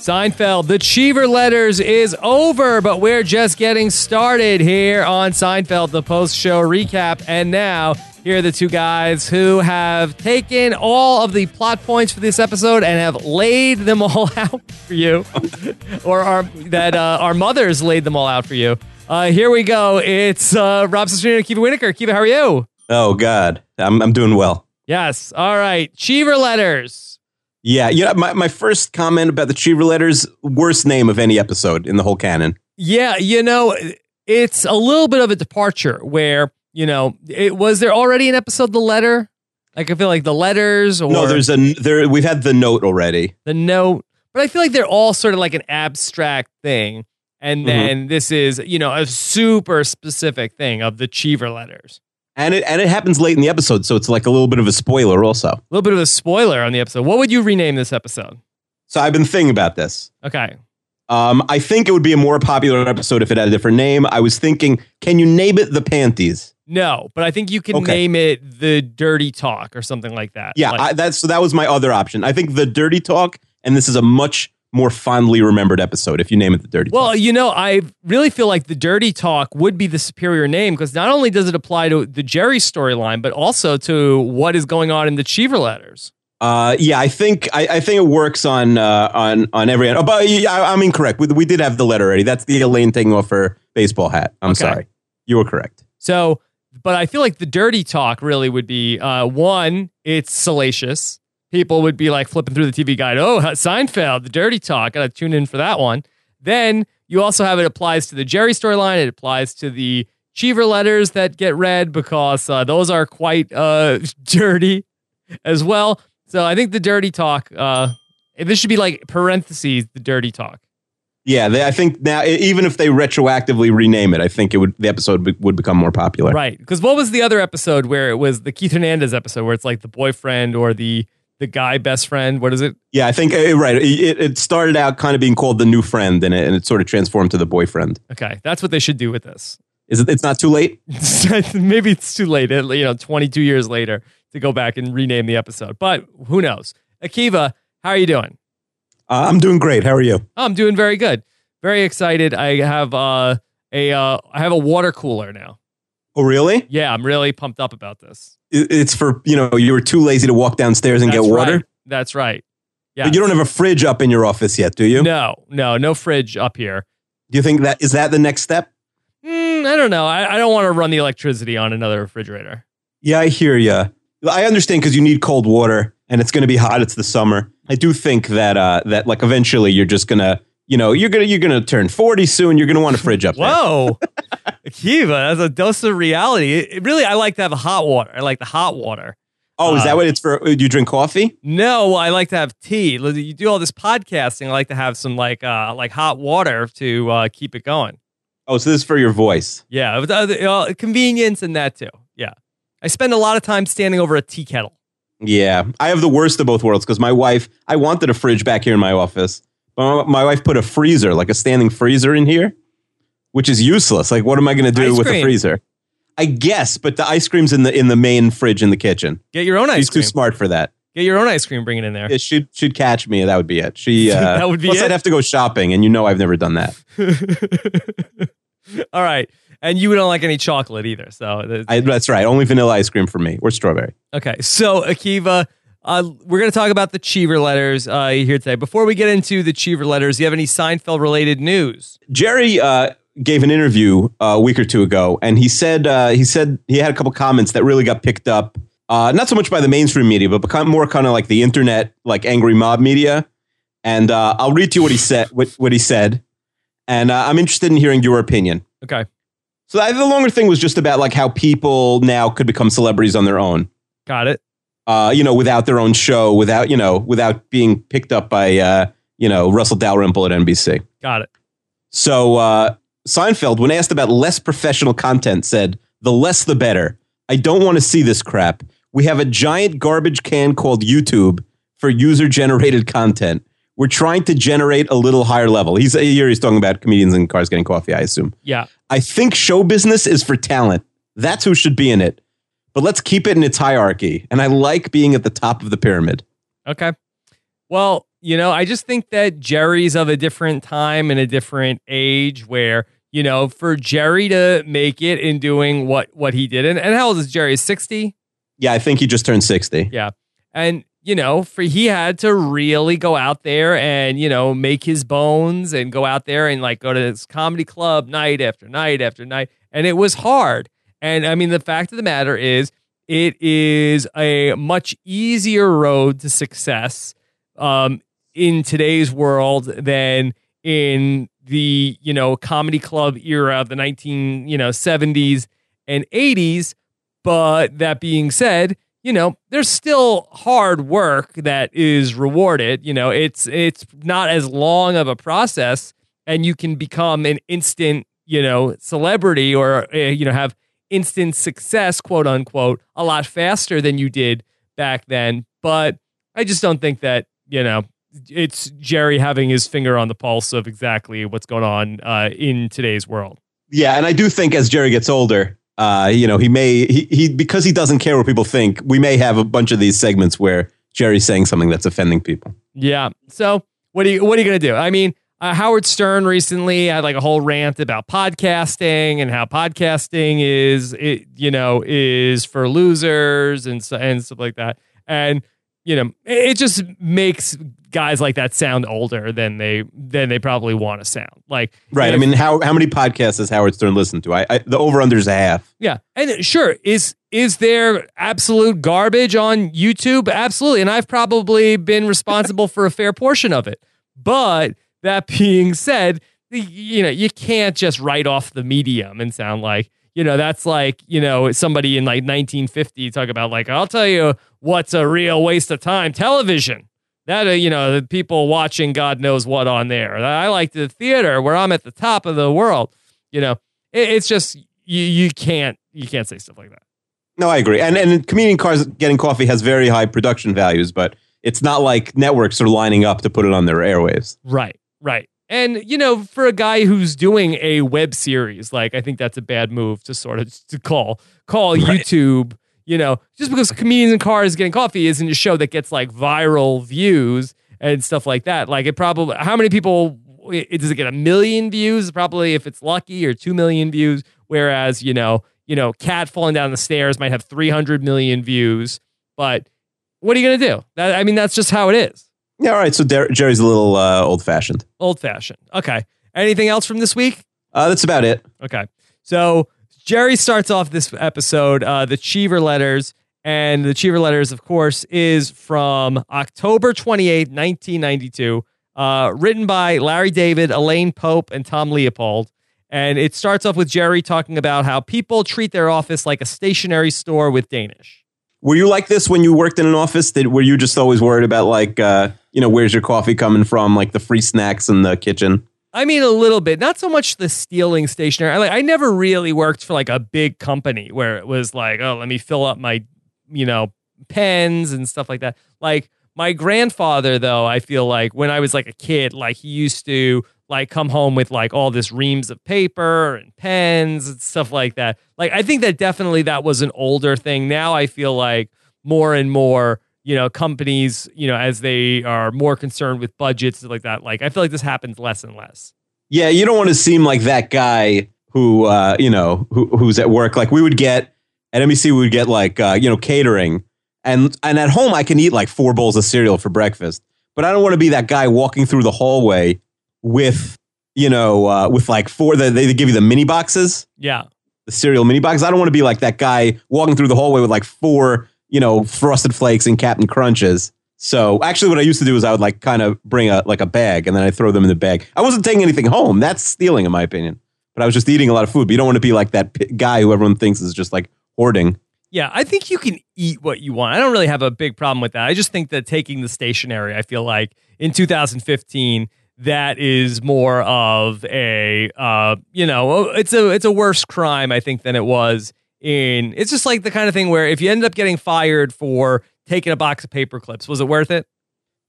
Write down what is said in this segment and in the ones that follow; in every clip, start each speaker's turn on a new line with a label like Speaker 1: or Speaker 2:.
Speaker 1: Seinfeld, the Cheever Letters is over, but we're just getting started here on Seinfeld, the post show recap. And now, here are the two guys who have taken all of the plot points for this episode and have laid them all out for you, or our, that uh, our mothers laid them all out for you. Uh, here we go. It's uh, Rob Cesternino and Kiva Whitaker. Kiva, how are you?
Speaker 2: Oh God, I'm I'm doing well.
Speaker 1: Yes. All right. Cheever Letters.
Speaker 2: Yeah, you know, my, my first comment about the Cheever letters, worst name of any episode in the whole canon.
Speaker 1: Yeah, you know, it's a little bit of a departure where, you know, it was there already an episode the letter? Like I feel like the letters or
Speaker 2: No, there's a there we've had the note already.
Speaker 1: the note, but I feel like they're all sort of like an abstract thing. And mm-hmm. then this is, you know, a super specific thing of the Cheever letters.
Speaker 2: And it and it happens late in the episode, so it's like a little bit of a spoiler also.
Speaker 1: A little bit of a spoiler on the episode. What would you rename this episode?
Speaker 2: So I've been thinking about this.
Speaker 1: Okay.
Speaker 2: Um, I think it would be a more popular episode if it had a different name. I was thinking, can you name it the Panties?
Speaker 1: No, but I think you can
Speaker 2: Okay.
Speaker 1: name it the Dirty Talk or something like that.
Speaker 2: Yeah,
Speaker 1: Like-
Speaker 2: I, that's so that was my other option. I think the Dirty Talk, and this is a much more fondly remembered episode if you name it the Dirty
Speaker 1: Well,
Speaker 2: Talk.
Speaker 1: you know, I really feel like the Dirty Talk would be the superior name because not only does it apply to the Jerry storyline, but also to what is going on in the Cheever letters.
Speaker 2: Uh, yeah, I think I, I think it works on uh, on on every end. Oh, but yeah, I, I'm incorrect. We, we did have the letter already. That's the Elaine taking off her baseball hat. I'm
Speaker 1: Okay.
Speaker 2: sorry, you were correct.
Speaker 1: So, but I feel like the Dirty Talk really would be uh, one, it's salacious. People would be like flipping through the TV guide. Oh, Seinfeld, the Dirty Talk. Gotta tune in for that one. Then you also have it applies to the Jerry storyline. It applies to the Cheever letters that get read because uh, those are quite uh, dirty as well. So I think the Dirty Talk. Uh, this should be like parentheses the Dirty Talk.
Speaker 2: Yeah, they, I think now even if they retroactively rename it, I think it would the episode be, would become more popular.
Speaker 1: Right. Because what was the other episode where it was the Keith Hernandez episode where it's like the boyfriend or the the guy best friend? What is it?
Speaker 2: Yeah, I think uh, right. It, it started out kind of being called the new friend, and it, and it sort of transformed to the boyfriend.
Speaker 1: Okay, that's what they should do with this.
Speaker 2: Is it? It's not too late.
Speaker 1: Maybe it's too late. You know, twenty two years later to go back and rename the episode, but who knows? Akiva, how are you doing?
Speaker 2: Uh, I'm doing great. How are you?
Speaker 1: Oh, I'm doing very good. Very excited. I have uh, a uh, I have a water cooler now.
Speaker 2: Oh, really?
Speaker 1: Yeah, I'm really pumped up about this.
Speaker 2: It- It's for you know you were too lazy to walk downstairs and
Speaker 1: That's
Speaker 2: get water.
Speaker 1: right. That's right. Yeah.
Speaker 2: But you don't have a fridge up in your office yet, do you?
Speaker 1: No, no, no fridge up here.
Speaker 2: Do you think that is that the next step?
Speaker 1: Mm, I don't know. I, I don't want to run the electricity on another refrigerator.
Speaker 2: Yeah, I hear you. I understand because you need cold water and it's going to be hot. It's the summer. I do think that uh, that like eventually you're just gonna you know you're gonna you're gonna turn forty soon. You're gonna want a fridge up there.
Speaker 1: Whoa, Akiva, that's a dose of reality. It, really, I like to have hot water. I like the hot water.
Speaker 2: Oh, is
Speaker 1: Uh,
Speaker 2: that what it's for? Do you drink coffee?
Speaker 1: No, I like to have tea. You do all this podcasting. I like to have some like uh like hot water to uh, keep it going.
Speaker 2: Oh, so this is for your voice.
Speaker 1: Yeah, uh, uh, convenience and that too. Yeah, I spend a lot of time standing over a tea kettle.
Speaker 2: Yeah, I have the worst of both worlds because my wife. I wanted a fridge back here in my office, my, my wife put a freezer, like a standing freezer, in here, which is useless. Like, what am I going to do
Speaker 1: Ice
Speaker 2: with
Speaker 1: cream.
Speaker 2: a freezer? I guess, but the ice cream's in the in the main fridge in the kitchen.
Speaker 1: Get your own ice cream.
Speaker 2: She's too smart for that.
Speaker 1: Get your own ice cream. Bring it in there.
Speaker 2: Yeah, she'd she'd catch me. That would be it. She uh,
Speaker 1: That would be
Speaker 2: plus
Speaker 1: it?
Speaker 2: I'd have to go shopping, and you know I've never done that.
Speaker 1: All right, and you don't like any chocolate either. So
Speaker 2: I, that's right. Only vanilla ice cream for me, or strawberry.
Speaker 1: Okay, so Akiva, uh, we're going to talk about the Cheever letters uh, here today. Before we get into the Cheever letters, do you have any Seinfeld related news?
Speaker 2: Jerry uh, gave an interview uh, a week or two ago, and he said uh, he said he had a couple comments that really got picked up. Uh, not so much by the mainstream media, but become more kind of like the internet, like angry mob media. And uh, I'll read to you what he said. What, what he said, and uh, I'm interested in hearing your opinion.
Speaker 1: Okay,
Speaker 2: So the longer thing was just about like how people now could become celebrities on their own.
Speaker 1: got it.
Speaker 2: Uh, you know, without their own show, without you know, without being picked up by uh, you know Russell Dalrymple at NBC.
Speaker 1: Got it.
Speaker 2: So uh, Seinfeld, when asked about less professional content, said, "The less, the better. I don't want to see this crap. We have a giant garbage can called YouTube for user-generated content. We're trying to generate a little higher level." He's here. He's talking about comedians in cars getting coffee. I assume.
Speaker 1: Yeah.
Speaker 2: I think show business is for talent. That's who should be in it. But let's keep it in its hierarchy. And I like being at the top of the pyramid.
Speaker 1: Okay. Well, you know, I just think that Jerry's of a different time and a different age where, you know, for Jerry to make it in doing what what he did, and, and how old is Jerry? 60?
Speaker 2: Yeah, I think he just turned 60.
Speaker 1: Yeah. And, you know, for he had to really go out there and, you know, make his bones and go out there and like go to this comedy club night after night after night. And it was hard. And I mean, the fact of the matter is, it is a much easier road to success um, in today's world than in the you know comedy club era of the 19 you know 70s and 80s but that being said you know there's still hard work that is rewarded. You know it's it's not as long of a process and you can become an instant you know celebrity or uh, you know have instant success quote unquote a lot faster than you did back then but i just don't think that you know it's Jerry having his finger on the pulse of exactly what's going on uh, in today's world.
Speaker 2: Yeah, and I do think as Jerry gets older, uh, you know, he may he, he because he doesn't care what people think. We may have a bunch of these segments where Jerry's saying something that's offending people.
Speaker 1: Yeah. So what are you what are you gonna do? I mean, uh, Howard Stern recently had like a whole rant about podcasting and how podcasting is it you know is for losers and and stuff like that. And you know, it just makes guys like that sound older than they than they probably want to sound. Like
Speaker 2: right. I mean, how how many podcasts has Howard Stern listened to? I, I the over under is a half.
Speaker 1: Yeah, and sure, is is there absolute garbage on YouTube? Absolutely, and I've probably been responsible for a fair portion of it. But that being said, you know, you can't just write off the medium and sound like you know that's like you know somebody in like 1950 talk about like I'll tell you what's a real waste of time television. That uh, you know the people watching God knows what on there. I like the theater where I'm at the top of the world. You know, it, it's just you you can't you can't say stuff like that.
Speaker 2: No, I agree. And and comedian cars getting coffee has very high production values, but it's not like networks are lining up to put it on their airwaves.
Speaker 1: Right, right. And you know, for a guy who's doing a web series, like I think that's a bad move to sort of to call call
Speaker 2: Right.
Speaker 1: YouTube. You know, just because comedians in cars getting coffee isn't a show that gets like viral views and stuff like that. Like it probably how many people it, does it get a million views? Probably if it's lucky, or two million views. Whereas you know, you know, cat falling down the stairs might have three hundred million views. But what are you gonna do? That, I mean, that's just how it is.
Speaker 2: Yeah, all right. So Der- Jerry's a little uh, old fashioned.
Speaker 1: Old fashioned. Okay. Anything else from this week?
Speaker 2: Uh, that's about it.
Speaker 1: Okay. So Jerry starts off this episode, uh, the Cheever letters. And the Cheever letters, of course, is from October 28th, 1992, uh, written by Larry David, Elaine Pope, and Tom Leopold. And it starts off with Jerry talking about how people treat their office like a stationery store with Danish.
Speaker 2: Were you like this when you worked in an office? Did were you just always worried about like uh, you know where's your coffee coming from, like the free snacks in the kitchen?
Speaker 1: I mean, a little bit. Not so much the stealing stationery. I, like, I never really worked for like a big company where it was like, oh, let me fill up my, you know, pens and stuff like that. Like my grandfather, though, I feel like when I was like a kid, like he used to like come home with like all this reams of paper and pens and stuff like that. Like I think that definitely that was an older thing. Now I feel like more and more you know companies you know as they are more concerned with budgets like that like i feel like this happens less and less
Speaker 2: Yeah, you don't want to seem like that guy who uh, you know who, who's at work. Like we would get at NBC, we would get like uh, you know catering, and and at home I can eat like four bowls of cereal for breakfast. But I don't want to be that guy walking through the hallway with you know uh, with like four. The, they give you the mini boxes,
Speaker 1: yeah
Speaker 2: the cereal mini box. I don't want to be like that guy walking through the hallway with like four you know frosted flakes and Captain Crunches. So actually, what I used to do is I would like kind of bring a like a bag and then I throw them in the bag. I wasn't taking anything home. That's stealing, in my opinion. But I was just eating a lot of food. But you don't want to be like that p- guy who everyone thinks is just like hoarding.
Speaker 1: yeah i think you can eat what you want i don't really have a big problem with that i just think that taking the stationery i feel like in 2015 that is more of a uh, you know it's a it's a worse crime i think than it was in it's just like the kind of thing where if you end up getting fired for taking a box of paper clips was it worth it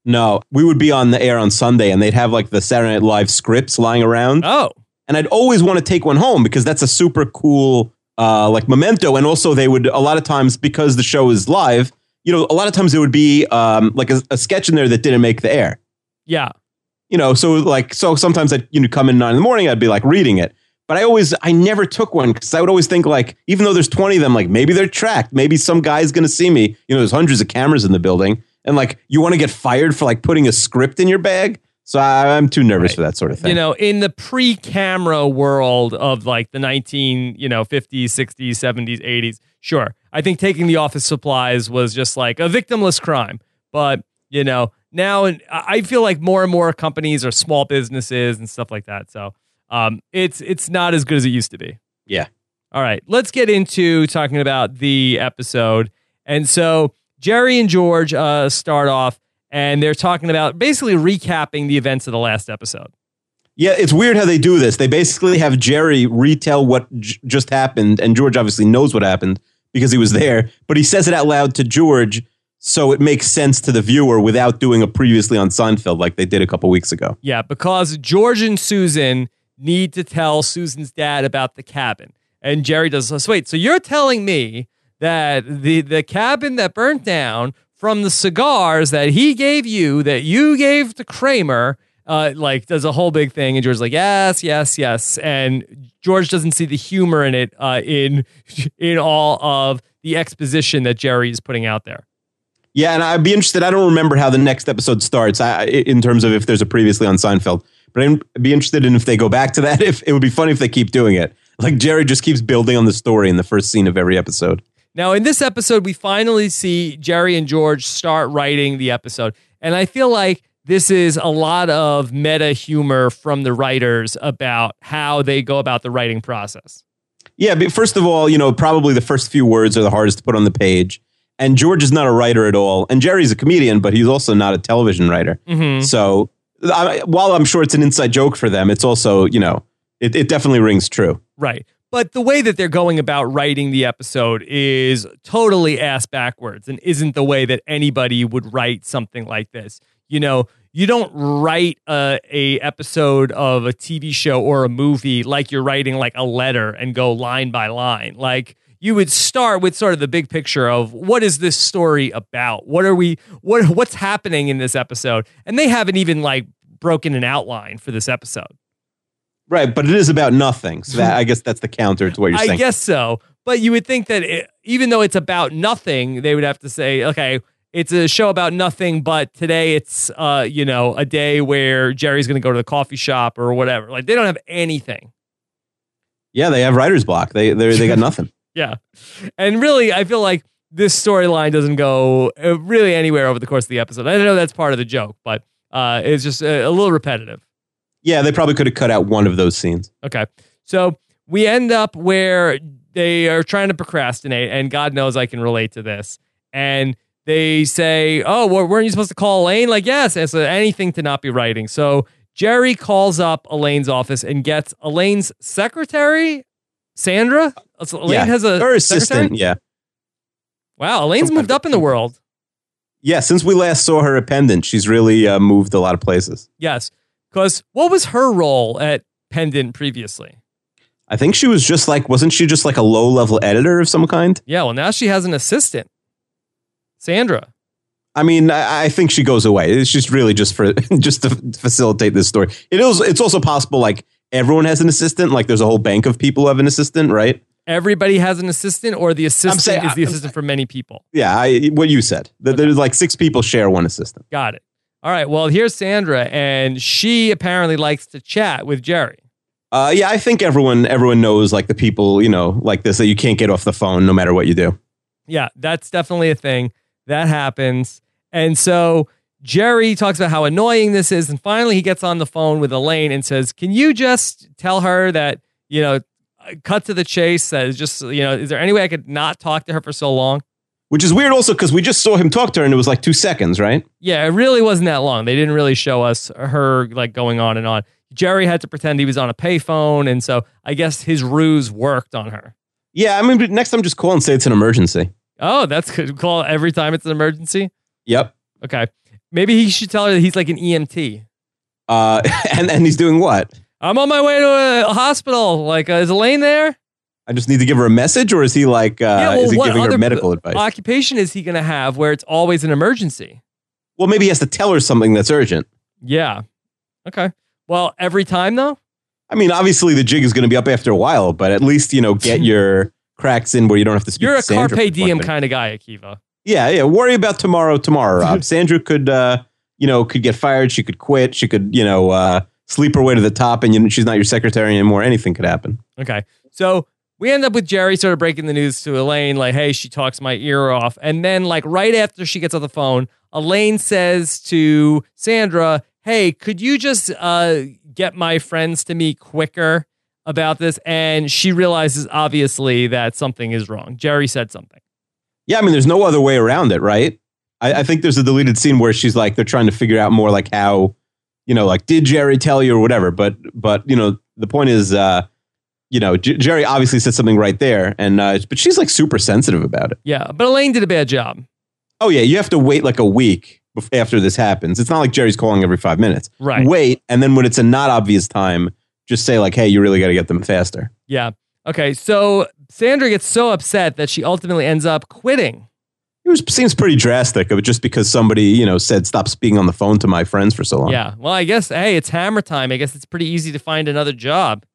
Speaker 2: No, we would be on the air on Sunday and they'd have like the Saturday Night Live scripts lying around.
Speaker 1: oh
Speaker 2: and I'd always want to take one home because that's a super cool uh, like memento. And also, they would a lot of times because the show is live. You know, a lot of times there would be um, like a, a sketch in there that didn't make the air,
Speaker 1: Yeah.
Speaker 2: You know, so like, so sometimes I'd, you know, come in nine in the morning, I'd be like reading it. But I always, I never took one because I would always think like, even though there's 20 of them, like maybe they're tracked. Maybe some guy's going to see me. You know, there's hundreds of cameras in the building. And like, you want to get fired for like putting a script in your bag? So I, I'm too nervous
Speaker 1: Right.
Speaker 2: for that sort of thing.
Speaker 1: You know, in the pre-camera world of like the 19, you know, 50s, 60s, 70s, 80s, sure. I think taking the office supplies was just like a victimless crime. But, you know, now and I feel like more and more companies are small businesses and stuff like that. So, um it's it's not as good as it used to be.
Speaker 2: yeah.
Speaker 1: All right, let's get into talking about the episode. And so Jerry and George uh, start off, and they're talking about basically recapping the events of the last episode.
Speaker 2: Yeah, it's weird how they do this. They basically have Jerry retell what j- just happened, and George obviously knows what happened because he was there, but he says it out loud to George so it makes sense to the viewer without doing a previously on Seinfeld like they did a couple weeks ago.
Speaker 1: Yeah, because George and Susan need to tell Susan's dad about the cabin. And Jerry does this. Wait, so you're telling me that the, the cabin that burnt down from the cigars that he gave you, that you gave to Kramer, uh, like does a whole big thing. And George's like, yes, yes, yes. And George doesn't see the humor in it uh, in in all of the exposition that Jerry is putting out there.
Speaker 2: Yeah, and I'd be interested. I don't remember how the next episode starts I, in terms of if there's a previously on Seinfeld, but I'd be interested in if they go back to that. If it would be funny if they keep doing it, like Jerry just keeps building on the story in the first scene of every episode.
Speaker 1: Now, in this episode, we finally see Jerry and George start writing the episode. And I feel like this is a lot of meta humor from the writers about how they go about the writing process.
Speaker 2: Yeah, but first of all, you know, probably the first few words are the hardest to put on the page. And George is not a writer at all. And Jerry's a comedian, but he's also not a television writer.
Speaker 1: Mhm.
Speaker 2: So I, while I'm sure it's an inside joke for them, it's also, you know, it, it definitely rings true.
Speaker 1: Right. But the way that they're going about writing the episode is totally ass backwards and isn't the way that anybody would write something like this. You know, you don't write a, a episode of a TV show or a movie like you're writing like a letter and go line by line. Like you would start with sort of the big picture of what is this story about? What are we what what's happening in this episode? And they haven't even like broken an outline for this episode.
Speaker 2: Right. But it is about nothing. So that, I guess that's the counter to what you're saying.
Speaker 1: I guess so. But you would think that it, even though it's about nothing, they would have to say, okay, it's a show about nothing, but today it's, uh, you know, a day where Jerry's going to go to the coffee shop or whatever. Like they don't have anything.
Speaker 2: yeah, they have writer's block. They they they got nothing.
Speaker 1: Yeah. And really, I feel like this storyline doesn't go uh, really anywhere over the course of the episode. I know that's part of the joke, but uh, it's just a, a little repetitive.
Speaker 2: Yeah, they probably could have cut out one of those scenes.
Speaker 1: Okay. So we end up where they are trying to procrastinate, and God knows I can relate to this. And they say, Oh, well, weren't you supposed to call Elaine? Like, yes. And so anything to not be writing. So Jerry calls up Elaine's office and gets Elaine's secretary, Sandra. So Elaine
Speaker 2: yeah,
Speaker 1: has a
Speaker 2: her
Speaker 1: secretary?
Speaker 2: assistant. Yeah,
Speaker 1: Wow, Elaine's
Speaker 2: Some
Speaker 1: moved up in the world.
Speaker 2: yeah. Since we last saw her at Pendant, she's really uh, moved a lot of places.
Speaker 1: Yes. Because what was her role at Pendant previously?
Speaker 2: I think she was just like, wasn't she just like a low level editor of some kind?
Speaker 1: Yeah, well, now she has an assistant, Sandra.
Speaker 2: I mean, I, I think she goes away. It's just really just for just to facilitate this story. It is. It's also possible like everyone has an assistant. Like there's a whole bank of people who have an assistant, right?
Speaker 1: Everybody has an assistant or the assistant
Speaker 2: saying-
Speaker 1: is the
Speaker 2: I'm-
Speaker 1: assistant for many people
Speaker 2: Yeah, I, what you said. That There's like six people share one assistant.
Speaker 1: got it all right well here's sandra and she apparently likes to chat with jerry
Speaker 2: Uh, yeah, I think everyone everyone knows like the people you know like this that you can't get off the phone no matter what you do.
Speaker 1: yeah that's definitely a thing that happens and so jerry talks about how annoying this is and finally he gets on the phone with elaine and says can you just tell her that you know cut to the chase that is just you know is there any way i could not talk to her for so long
Speaker 2: Which is weird also because we just saw him talk to her and it was like two seconds, right?
Speaker 1: Yeah, it really wasn't that long. They didn't really show us her like going on and on. Jerry had to pretend he was on a payphone, and so I guess his ruse worked on her.
Speaker 2: Yeah, I mean, next time just call and say it's an emergency.
Speaker 1: Oh, that's good. Call every time it's an emergency.
Speaker 2: Yep.
Speaker 1: Okay, maybe he should tell her that he's like an EMT.
Speaker 2: Uh, and and he's doing what?
Speaker 1: I'm on my way to a, hospital. Like, uh, is Elaine there?
Speaker 2: I just need to give her a message, or is he like, uh,
Speaker 1: Yeah, well,
Speaker 2: is he giving her medical advice?
Speaker 1: What occupation is he going to have where it's always an emergency?
Speaker 2: well, maybe he has to tell her something that's urgent.
Speaker 1: Yeah. Okay. Well, every time though.
Speaker 2: I mean, obviously the jig is going to be up after a while, but at least you know get your cracks in where you don't have to speak.
Speaker 1: You're a
Speaker 2: Sandra
Speaker 1: carpe diem kind of guy, Akiva.
Speaker 2: Yeah, yeah. Worry about tomorrow, tomorrow, Rob. Sandra could, uh, you know, could get fired. She could quit. She could, you know, uh, sleep her way to the top, and you, she's not your secretary anymore. Anything could happen.
Speaker 1: Okay. So we end up with Jerry sort of breaking the news to Elaine, like, hey, she talks my ear off. And then, like, right after she gets on the phone, Elaine says to Sandra, hey, could you just uh, get my friends to me quicker about this? And she realizes, obviously, that something is wrong. Jerry said something.
Speaker 2: Yeah, I mean, there's no other way around it, right? I, I think there's a deleted scene where she's like, they're trying to figure out more like how, you know, like did Jerry tell you or whatever. But, but you know, the point is, uh, you know, J- Jerry obviously said something right there, and uh, but she's like super sensitive about it.
Speaker 1: Yeah. But Elaine did a bad job.
Speaker 2: Oh yeah, you have to wait like a week bef- after this happens. It's not like Jerry's calling every five minutes.
Speaker 1: Right.
Speaker 2: Wait, and then when it's a not obvious time, just say like, "Hey, you really got to get them faster."
Speaker 1: Yeah. Okay. So Sandra gets so upset that she ultimately ends up quitting.
Speaker 2: It was seems pretty drastic, but just because somebody you know said stop speaking on the phone to my friends for so long.
Speaker 1: Yeah. Well, I guess, hey, it's hammer time. I guess it's pretty easy to find another job.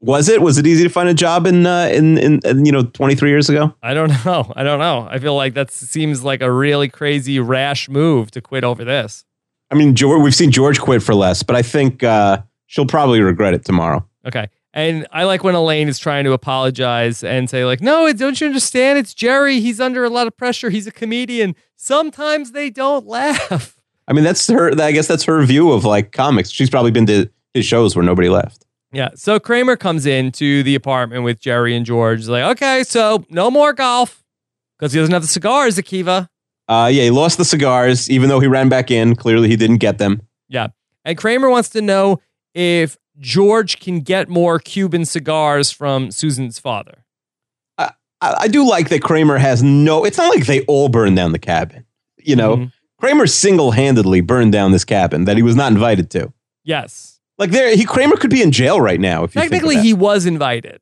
Speaker 2: Was it? Was it easy to find a job in uh, in, in in you know twenty three years ago?
Speaker 1: I don't know. I don't know. I feel like that seems like a really crazy, rash move to quit over this.
Speaker 2: I mean, George, we've seen George quit for less, but I think uh, she'll probably regret it tomorrow.
Speaker 1: Okay. And I like when Elaine is trying to apologize and say, like, no, don't you understand? It's Jerry. He's under a lot of pressure. He's a comedian. Sometimes they don't laugh.
Speaker 2: I mean, that's her. I guess that's her view of like comics. She's probably been to his shows where nobody left.
Speaker 1: Yeah. So Kramer comes into the apartment with Jerry and George. He's like, okay, so no more golf because he doesn't have the cigars, Akiva.
Speaker 2: Uh, yeah, he lost the cigars, even though he ran back in. Clearly, he didn't get them.
Speaker 1: Yeah. And Kramer wants to know if George can get more Cuban cigars from Susan's father.
Speaker 2: I, I do like that Kramer has no. It's not like they all burned down the cabin. You know,
Speaker 1: Mhm.
Speaker 2: Kramer single handedly burned down this cabin that he was not invited to.
Speaker 1: Yes.
Speaker 2: Like there, he Kramer could be in jail right now. If you think
Speaker 1: Technically, he was invited.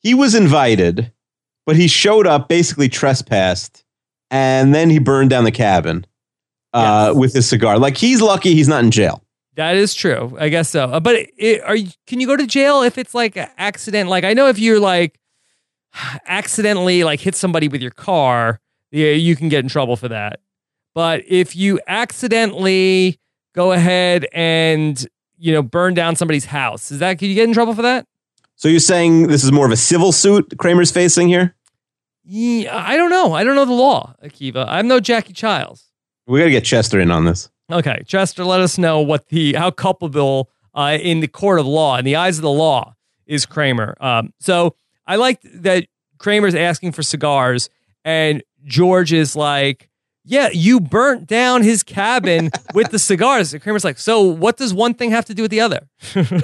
Speaker 2: he was invited, but he showed up basically trespassed, and then he burned down the cabin uh,
Speaker 1: Yes.
Speaker 2: with his cigar. Like he's lucky he's not in jail.
Speaker 1: That is true. I guess so. Uh, But it, are you, can you go to jail if it's like an accident? Like I know if you're like accidentally like hit somebody with your car, yeah, you can get in trouble for that. But if you accidentally go ahead and you know burn down somebody's house, is that can you get in trouble for that?
Speaker 2: So you're saying this is more of a civil suit Kramer's facing here?
Speaker 1: Yeah, I don't know. I don't know the law, Akiva. I'm no Jackie Chiles.
Speaker 2: We got to get Chester in on this.
Speaker 1: Okay, Chester, let us know what the how culpable uh, in the court of law, in the eyes of the law, is Kramer. Um, so I like that Kramer's asking for cigars, and George is like, "Yeah, you burnt down his cabin with the cigars." And Kramer's like, "So what does one thing have to do with the other?"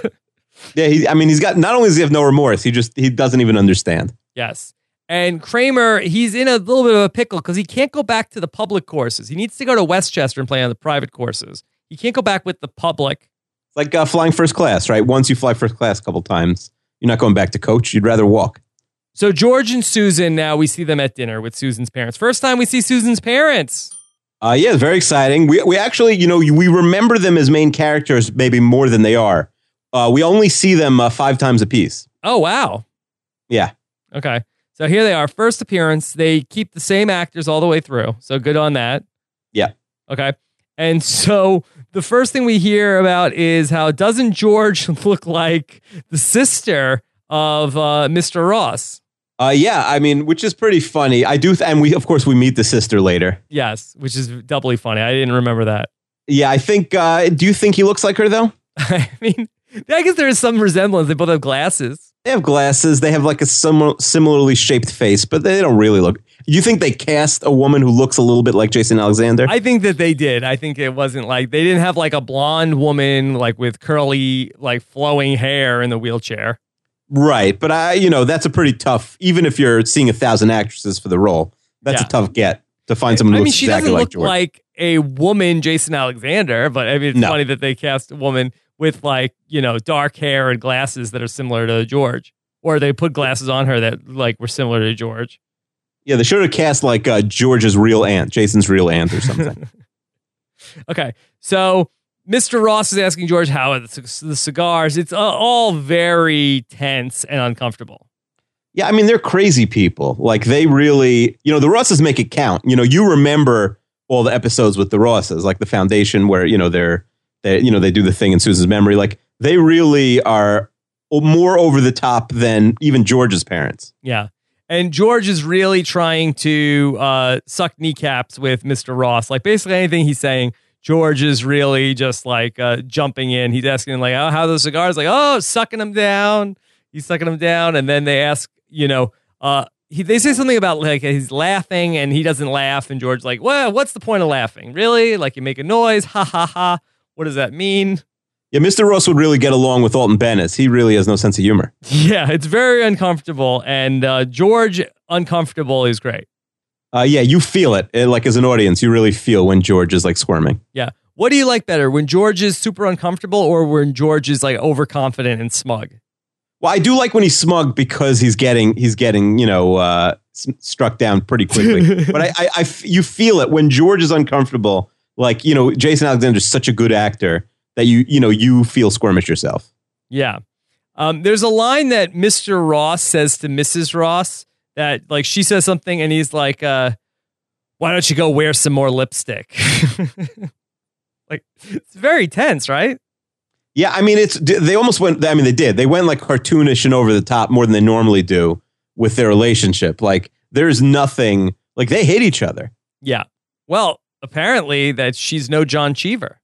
Speaker 2: Yeah, he, I mean, he's got not only does he have no remorse, he just he doesn't even understand.
Speaker 1: yes. And Kramer, he's in a little bit of a pickle because he can't go back to the public courses. He needs to go to Westchester and play on the private courses. He can't go back with the public.
Speaker 2: It's like uh, flying first class, right? Once you fly first class a couple times, you're not going back to coach. You'd rather walk.
Speaker 1: So George and Susan now we see them at dinner with Susan's parents. First time we see Susan's parents.
Speaker 2: Uh, yeah, it's very exciting. We we actually, you know, we remember them as main characters maybe more than they are. Uh, we only see them uh, five times a piece.
Speaker 1: Oh wow.
Speaker 2: Yeah.
Speaker 1: Okay. So here they are, first appearance. They keep the same actors all the way through. So good on that.
Speaker 2: Yeah.
Speaker 1: Okay. And so the first thing we hear about is how doesn't George look like the sister of uh, Mr. Ross?
Speaker 2: Uh, yeah, I mean, which is pretty funny. I do, th- and we of course we meet the sister later.
Speaker 1: Yes, which is doubly funny. I didn't remember that.
Speaker 2: Yeah, I think. Uh, do you think he looks like her though?
Speaker 1: I mean, I guess there is some resemblance. They both have glasses.
Speaker 2: They have glasses. They have like a sim- similarly shaped face, but they don't really look. You think they cast a woman who looks a little bit like Jason Alexander?
Speaker 1: I think that they did. I think it wasn't like they didn't have like a blonde woman like with curly like flowing hair in the wheelchair.
Speaker 2: right, but I, you know, that's a pretty tough. Even if you're seeing a thousand actresses for the role, that's
Speaker 1: Yeah.
Speaker 2: a tough get to find someone who
Speaker 1: I mean,
Speaker 2: looks
Speaker 1: she
Speaker 2: exactly
Speaker 1: doesn't
Speaker 2: like
Speaker 1: look
Speaker 2: George.
Speaker 1: like a woman, Jason Alexander, but I mean, it's
Speaker 2: No.
Speaker 1: funny that they cast a woman with like you know dark hair and glasses that are similar to George, or they put glasses on her that like were similar to George.
Speaker 2: yeah, they should have cast like uh, George's real aunt, Jason's real aunt, or something.
Speaker 1: Okay, so Mr. Ross is asking George how are the, c- the cigars. It's uh, all very tense and uncomfortable.
Speaker 2: Yeah, I mean they're crazy people. Like they really, you know, the Rosses make it count. You know, you remember all the episodes with the Rosses, like the foundation where you know they're they you know they do the thing in Susan's memory. Like they really are more over the top than even George's parents.
Speaker 1: Yeah. And George is really trying to uh, suck kneecaps with Mr. Ross. Like basically anything he's saying, George is really just like uh, jumping in. He's asking like, "Oh, how the cigars?" Like, "Oh, sucking them down." He's sucking them down, and then they ask, you know, uh, he, they say something about like he's laughing and he doesn't laugh, and George's like, "Well, what's the point of laughing? Really? Like you make a noise, ha ha ha. What does that mean?"
Speaker 2: Yeah, Mr. Ross would really get along with Alton Benes. He really has no sense of humor.
Speaker 1: Yeah, it's very uncomfortable, and uh, George uncomfortable is great.
Speaker 2: Uh, yeah, you feel it. Uh, Like as an audience, you really feel when George is like squirming.
Speaker 1: Yeah. What do you like better, when George is super uncomfortable or when George is like overconfident and smug?
Speaker 2: Well, I do like when he's smug because he's getting he's getting you know uh, s- struck down pretty quickly. but I, I, I f- you feel it when George is uncomfortable. Like you know, Jason Alexander's such a good actor that you you know you feel squirmish yourself.
Speaker 1: Yeah. Um, there's a line that Mr. Ross says to Mrs. Ross that like she says something and he's like, uh, why don't you go wear some more lipstick? like it's very tense, right?
Speaker 2: Yeah, I mean, it's they almost went. I mean, they did. They went like cartoonish and over the top more than they normally do with their relationship. Like, there's nothing. Like, they hate each other.
Speaker 1: Yeah. Well, apparently that she's no John Cheever.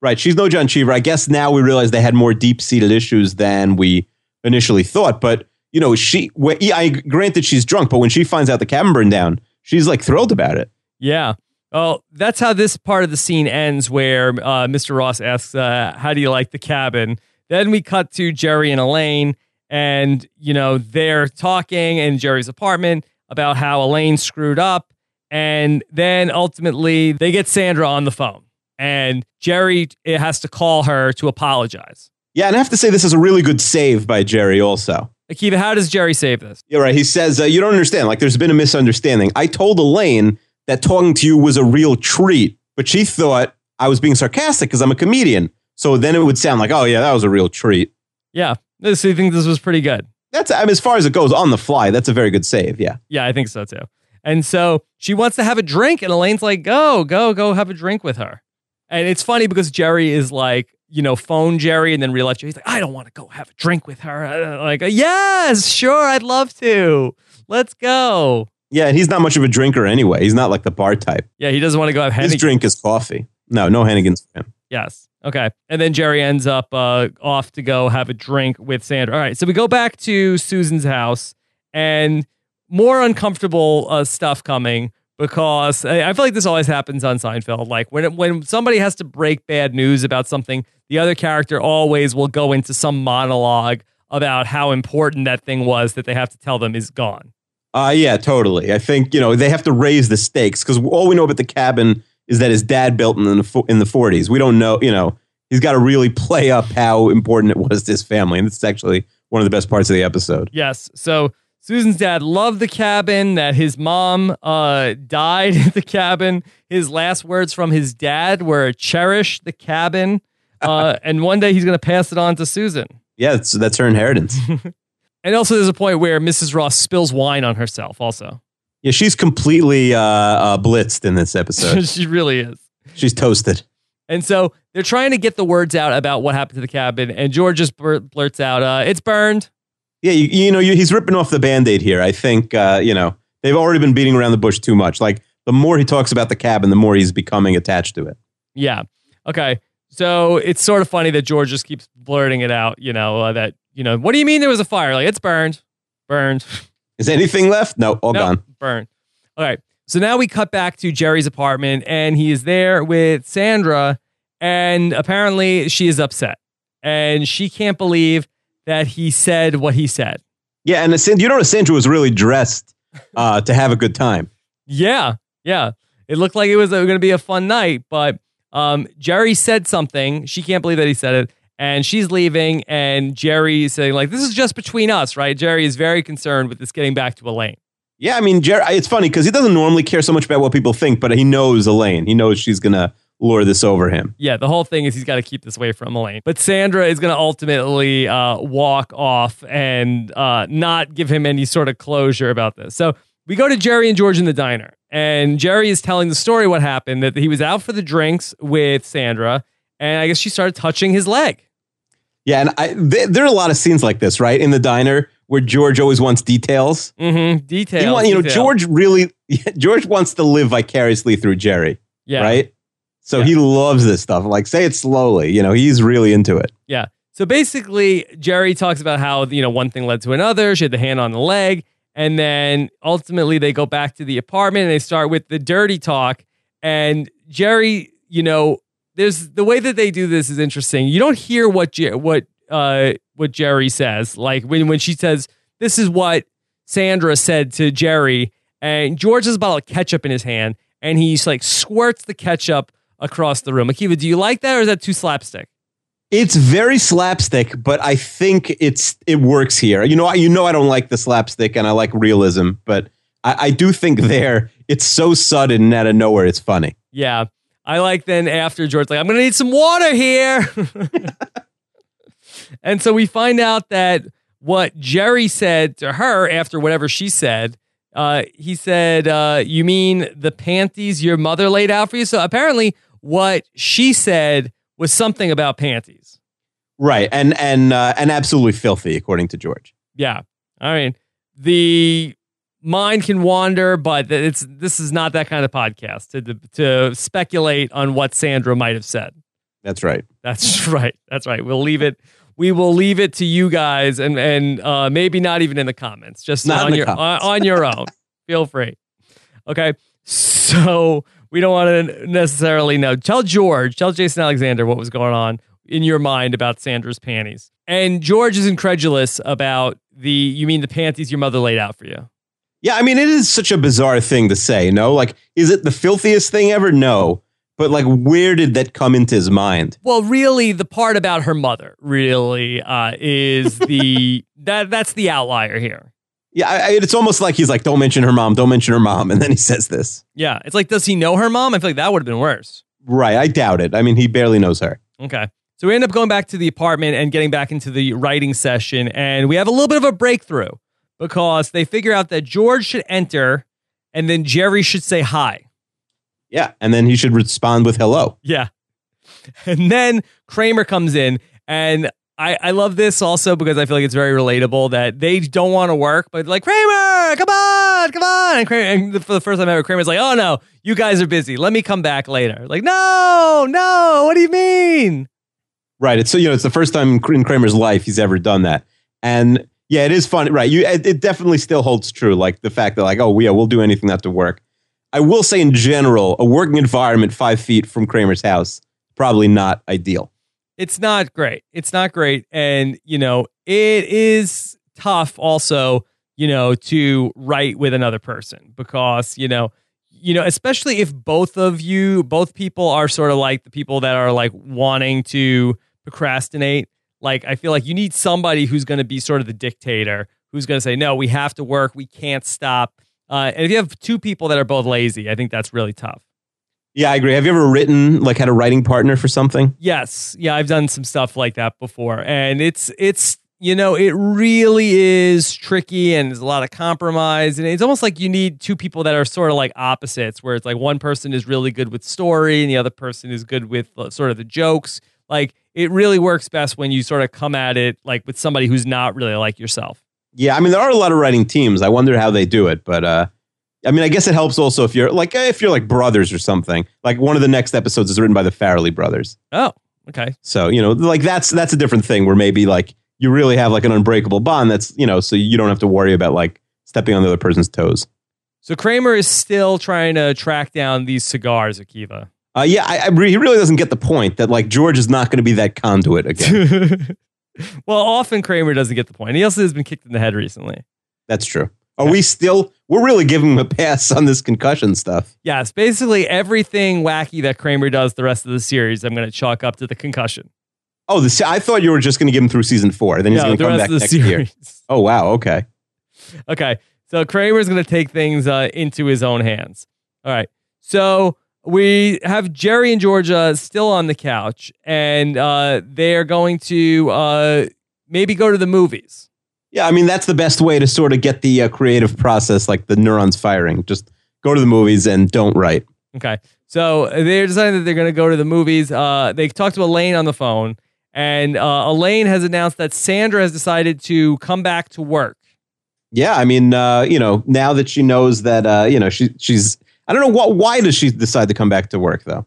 Speaker 2: Right. She's no John Cheever. I guess now we realize they had more deep seated issues than we initially thought. But you know, she. I granted she's drunk, but when she finds out the cabin burned down, she's like thrilled about it.
Speaker 1: Yeah. Well, that's how this part of the scene ends, where uh, Mr. Ross asks, uh, "How do you like the cabin?" Then we cut to Jerry and Elaine, and you know they're talking in Jerry's apartment about how Elaine screwed up, and then ultimately they get Sandra on the phone, and Jerry has to call her to apologize.
Speaker 2: Yeah, and I have to say this is a really good save by Jerry. Also,
Speaker 1: Akiva, how does Jerry save this?
Speaker 2: You're right. He says, uh, You don't understand. Like, there's been a misunderstanding. I told Elaine that talking to you was a real treat, but she thought I was being sarcastic because I'm a comedian. So then it would sound like, Oh, yeah, that was a real treat.
Speaker 1: Yeah, so you think this was pretty good?
Speaker 2: That's, I mean, as far as it goes on the fly, that's a very good save. Yeah.
Speaker 1: Yeah, I think so too. And so she wants to have a drink, and Elaine's like, go, go, go have a drink with her. And it's funny because Jerry is like, you know, phone Jerry and then real life Jerry. He's like, I don't want to go have a drink with her. Like, yes, sure, I'd love to. Let's go.
Speaker 2: Yeah. And he's not much of a drinker anyway. He's not like the bar type.
Speaker 1: Yeah, he doesn't want to go have
Speaker 2: His drink is coffee. No, no Hennigan's for him.
Speaker 1: Yes. Okay. And then Jerry ends up uh, off to go have a drink with Sandra. All right. So we go back to Susan's house and more uncomfortable uh, stuff coming because I I feel like this always happens on Seinfeld. Like when it, when somebody has to break bad news about something, the other character always will go into some monologue about how important that thing was that they have to tell them is gone.
Speaker 2: Uh, yeah, totally. I think, you know, they have to raise the stakes because all we know about the cabin is that his dad built in the, in the 40s. We don't know, you know, he's got to really play up how important it was to his family. And is actually one of the best parts of the episode.
Speaker 1: Yes. So Susan's dad loved the cabin, that his mom uh, died at the cabin. His last words from his dad were cherish the cabin. Uh, and one day he's going to pass it on to Susan.
Speaker 2: Yeah, that's, that's her inheritance.
Speaker 1: And also, there's a point where Mrs. Ross spills wine on herself, also.
Speaker 2: yeah, she's completely uh, uh, blitzed in this episode.
Speaker 1: she really is.
Speaker 2: she's toasted.
Speaker 1: And so they're trying to get the words out about what happened to the cabin. And George just blur- blurts out, uh, it's burned.
Speaker 2: Yeah, you, you know, you, he's ripping off the band aid here. I think, uh, you know, they've already been beating around the bush too much. Like, the more he talks about the cabin, the more he's becoming attached to it.
Speaker 1: Yeah. Okay. So it's sort of funny that George just keeps blurting it out, you know, uh, that, you know, what do you mean there was a fire? Like, it's burned. Burned.
Speaker 2: Is anything left? No, all
Speaker 1: No,
Speaker 2: gone.
Speaker 1: Burned. All right. So now we cut back to Jerry's apartment and he is there with Sandra. And apparently she is upset. And she can't believe that he said what he said.
Speaker 2: Yeah, and you know, Sandra was really dressed uh, to have a good time.
Speaker 1: Yeah. Yeah. It looked like it was going to be a fun night, but um, Jerry said something. She can't believe that he said it. And she's leaving, and Jerry is saying, like, this is just between us, right? Jerry is very concerned with this getting back to Elaine.
Speaker 2: Yeah, I mean, Jerry, it's funny because he doesn't normally care so much about what people think, but he knows Elaine. He knows she's gonna lure this over him.
Speaker 1: Yeah, the whole thing is he's got to keep this away from Elaine. But Sandra is going to ultimately uh, walk off and uh, not give him any sort of closure about this. So we go to Jerry and George in the diner, and Jerry is telling the story what happened that he was out for the drinks with Sandra, and I guess she started touching his leg.
Speaker 2: Yeah, and I, th- there are a lot of scenes like this, right, in the diner where George always wants details.
Speaker 1: Mm-hmm. Details.
Speaker 2: He want- you know. George really, George wants to live vicariously through Jerry,
Speaker 1: Yeah.
Speaker 2: right? So
Speaker 1: Yeah.
Speaker 2: he loves this stuff. Like, say it slowly. You know, he's really into it.
Speaker 1: Yeah. So basically, Jerry talks about how, you know, one thing led to another. She had the hand on the leg. And then ultimately they go back to the apartment and they start with the dirty talk. And Jerry, you know, there's the way that they do this is interesting. You don't hear what Jer- what uh what Jerry says. Like when when she says, This is what Sandra said to Jerry, and George has a bottle of ketchup in his hand, and he's like squirts the ketchup across the room. Akiva, do you like that or is that too slapstick?
Speaker 2: It's very slapstick, but I think it's it works here. You know, I- you know, I don't like the slapstick, and I like realism, but I, I do think there it's so sudden and out of nowhere, it's funny.
Speaker 1: Yeah. I like then after George, like, I'm going to need some water here. and so we find out that what Jerry said to her after whatever she said, uh, he said, uh, You mean the panties your mother laid out for you? So apparently, what she said was something about panties.
Speaker 2: Right, and and uh, and absolutely filthy, according to George.
Speaker 1: Yeah. I mean, the mind can wander, but it's this is not that kind of podcast to to speculate on what Sandra might have said.
Speaker 2: That's right.
Speaker 1: That's right. That's right. We'll leave it. We will leave it to you guys, and and uh, maybe not even in the comments, just
Speaker 2: Not
Speaker 1: on your on, on your own. Feel free. Okay. So we don't want to necessarily know. Tell George, tell Jason Alexander what was going on in your mind about Sandra's panties. And George is incredulous about the. You mean the panties your mother laid out for you?
Speaker 2: Yeah, I mean, it is such a bizarre thing to say. No, like, is it the filthiest thing ever? No, but like, where did that come into his mind?
Speaker 1: Well, really, the part about her mother really uh, is the that that's the outlier here.
Speaker 2: Yeah, I, it's almost like he's like, "Don't mention her mom, don't mention her mom," and then he says this.
Speaker 1: Yeah, it's like, does he know her mom? I feel like that would have been worse.
Speaker 2: Right, I doubt it. I mean, he barely knows her.
Speaker 1: Okay. So we end up going back to the apartment and getting back into the writing session. And we have a little bit of a breakthrough because they figure out that George should enter and then Jerry should say hi.
Speaker 2: Yeah, and then he should respond with hello.
Speaker 1: Yeah. And then Kramer comes in. And I, I love this also because I feel like it's very relatable that they don't want to work, but like, Kramer, come on, come on. And, Kramer, and for the first time ever, Kramer's like, oh no, you guys are busy. Let me come back later. Like, no, no, what do you mean?
Speaker 2: Right. It's so you know, it's the first time in Kramer's life he's ever done that, and yeah, it is funny. Right. You, it, it definitely still holds true. Like the fact that like, oh yeah, we'll do anything not to work. I will say in general, a working environment five feet from Kramer's house probably not ideal.
Speaker 1: It's not great. It's not great. And, you know, it is tough also, you know, to write with another person because, you know, you know, especially if both of you, both people are sort of like the people that are like wanting to procrastinate. Like, I feel like you need somebody who's going to be sort of the dictator, who's going to say, no, we have to work. We can't stop. Uh, and if you have two people that are both lazy, I think that's really tough.
Speaker 2: Yeah, I agree. Have you ever written like had a writing partner for something?
Speaker 1: Yes, yeah, I've done some stuff like that before, and it's it's you know it really is tricky, and there's a lot of compromise, and it's almost like you need two people that are sort of like opposites, where it's like one person is really good with story, and the other person is good with uh, sort of the jokes. Like it really works best when you sort of come at it like with somebody who's not really like yourself.
Speaker 2: Yeah, I mean there are a lot of writing teams. I wonder how they do it, but uh I mean I guess it helps also if you're like eh, if you're like brothers or something. Like one of the next episodes is written by the Farrelly brothers.
Speaker 1: Oh, okay.
Speaker 2: So, you know, like that's that's a different thing where maybe like you really have like an unbreakable bond that's, you know, so you don't have to worry about like stepping on the other person's toes.
Speaker 1: So Kramer is still trying to track down these cigars, Akiva.
Speaker 2: Uh, yeah, I, I re- he really doesn't get the point that like George is not going to be that conduit again.
Speaker 1: well, often Kramer doesn't get the point. He also has been kicked in the head recently.
Speaker 2: That's true. Are we still? We're really giving him a pass on this concussion stuff.
Speaker 1: Yes, basically everything wacky that Kramer does the rest of the series, I'm going to chalk up to the concussion.
Speaker 2: Oh, the, I thought you were just going to give him through season four. Then he's
Speaker 1: No,
Speaker 2: going to come back next year. Oh wow. Okay.
Speaker 1: Okay, so Kramer's going to take things uh, into his own hands. All right, so we have Jerry and Georgia still on the couch, and uh, they're going to uh, maybe go to the movies.
Speaker 2: Yeah, I mean that's the best way to sort of get the uh, creative process, like the neurons firing. Just go to the movies and don't write.
Speaker 1: Okay, so they're deciding that they're going to go to the movies. Uh, they talked to Elaine on the phone, and uh, Elaine has announced that Sandra has decided to come back to work.
Speaker 2: Yeah, I mean, uh, you know, now that she knows that, uh, you know, she she's. I don't know what. Why does she decide to come back to work though?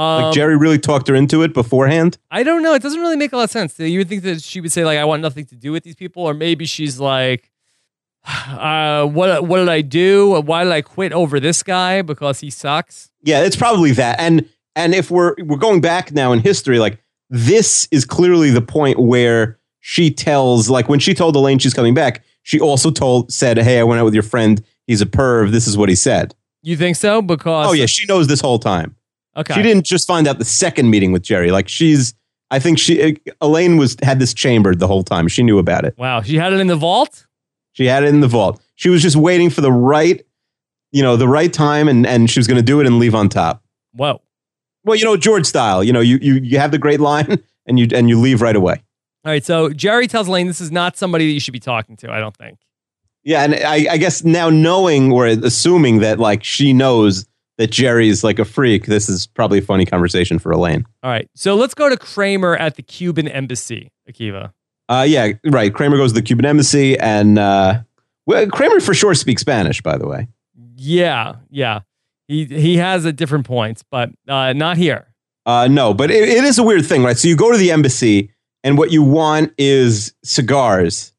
Speaker 1: Um,
Speaker 2: Like Jerry really talked her into it beforehand.
Speaker 1: I don't know. It doesn't really make a lot of sense. You would think that she would say like, "I want nothing to do with these people," or maybe she's like, uh, "What? What did I do? Why did I quit over this guy because he sucks?"
Speaker 2: Yeah, it's probably that. And and if we're we're going back now in history, like this is clearly the point where she tells, like when she told Elaine she's coming back, she also told said, "Hey, I went out with your friend. He's a perv. This is what he said."
Speaker 1: You think so? Because
Speaker 2: Oh yeah, she knows this whole time.
Speaker 1: Okay,
Speaker 2: She didn't just find out the second meeting with Jerry. Like she's, I think she Elaine was had this chambered the whole time. She knew about it.
Speaker 1: Wow, she had it in the vault.
Speaker 2: She had it in the vault. She was just waiting for the right, you know, the right time, and and she was going to do it and leave on top.
Speaker 1: Whoa.
Speaker 2: Well, you know, George style. You know, you you you have the great line, and you and you leave right away.
Speaker 1: All right, so Jerry tells Elaine this is not somebody that you should be talking to. I don't think.
Speaker 2: Yeah, and I, I guess now knowing or assuming that like she knows that Jerry's like a freak, this is probably a funny conversation for Elaine.
Speaker 1: All right, so let's go to Kramer at the Cuban embassy, Akiva.
Speaker 2: Uh, yeah, right. Kramer goes to the Cuban embassy, and uh, well, Kramer for sure speaks Spanish, by the way.
Speaker 1: Yeah, yeah. He he has at different points, but uh, not here.
Speaker 2: Uh, no, but it, it is a weird thing, right? So you go to the embassy, and what you want is cigars.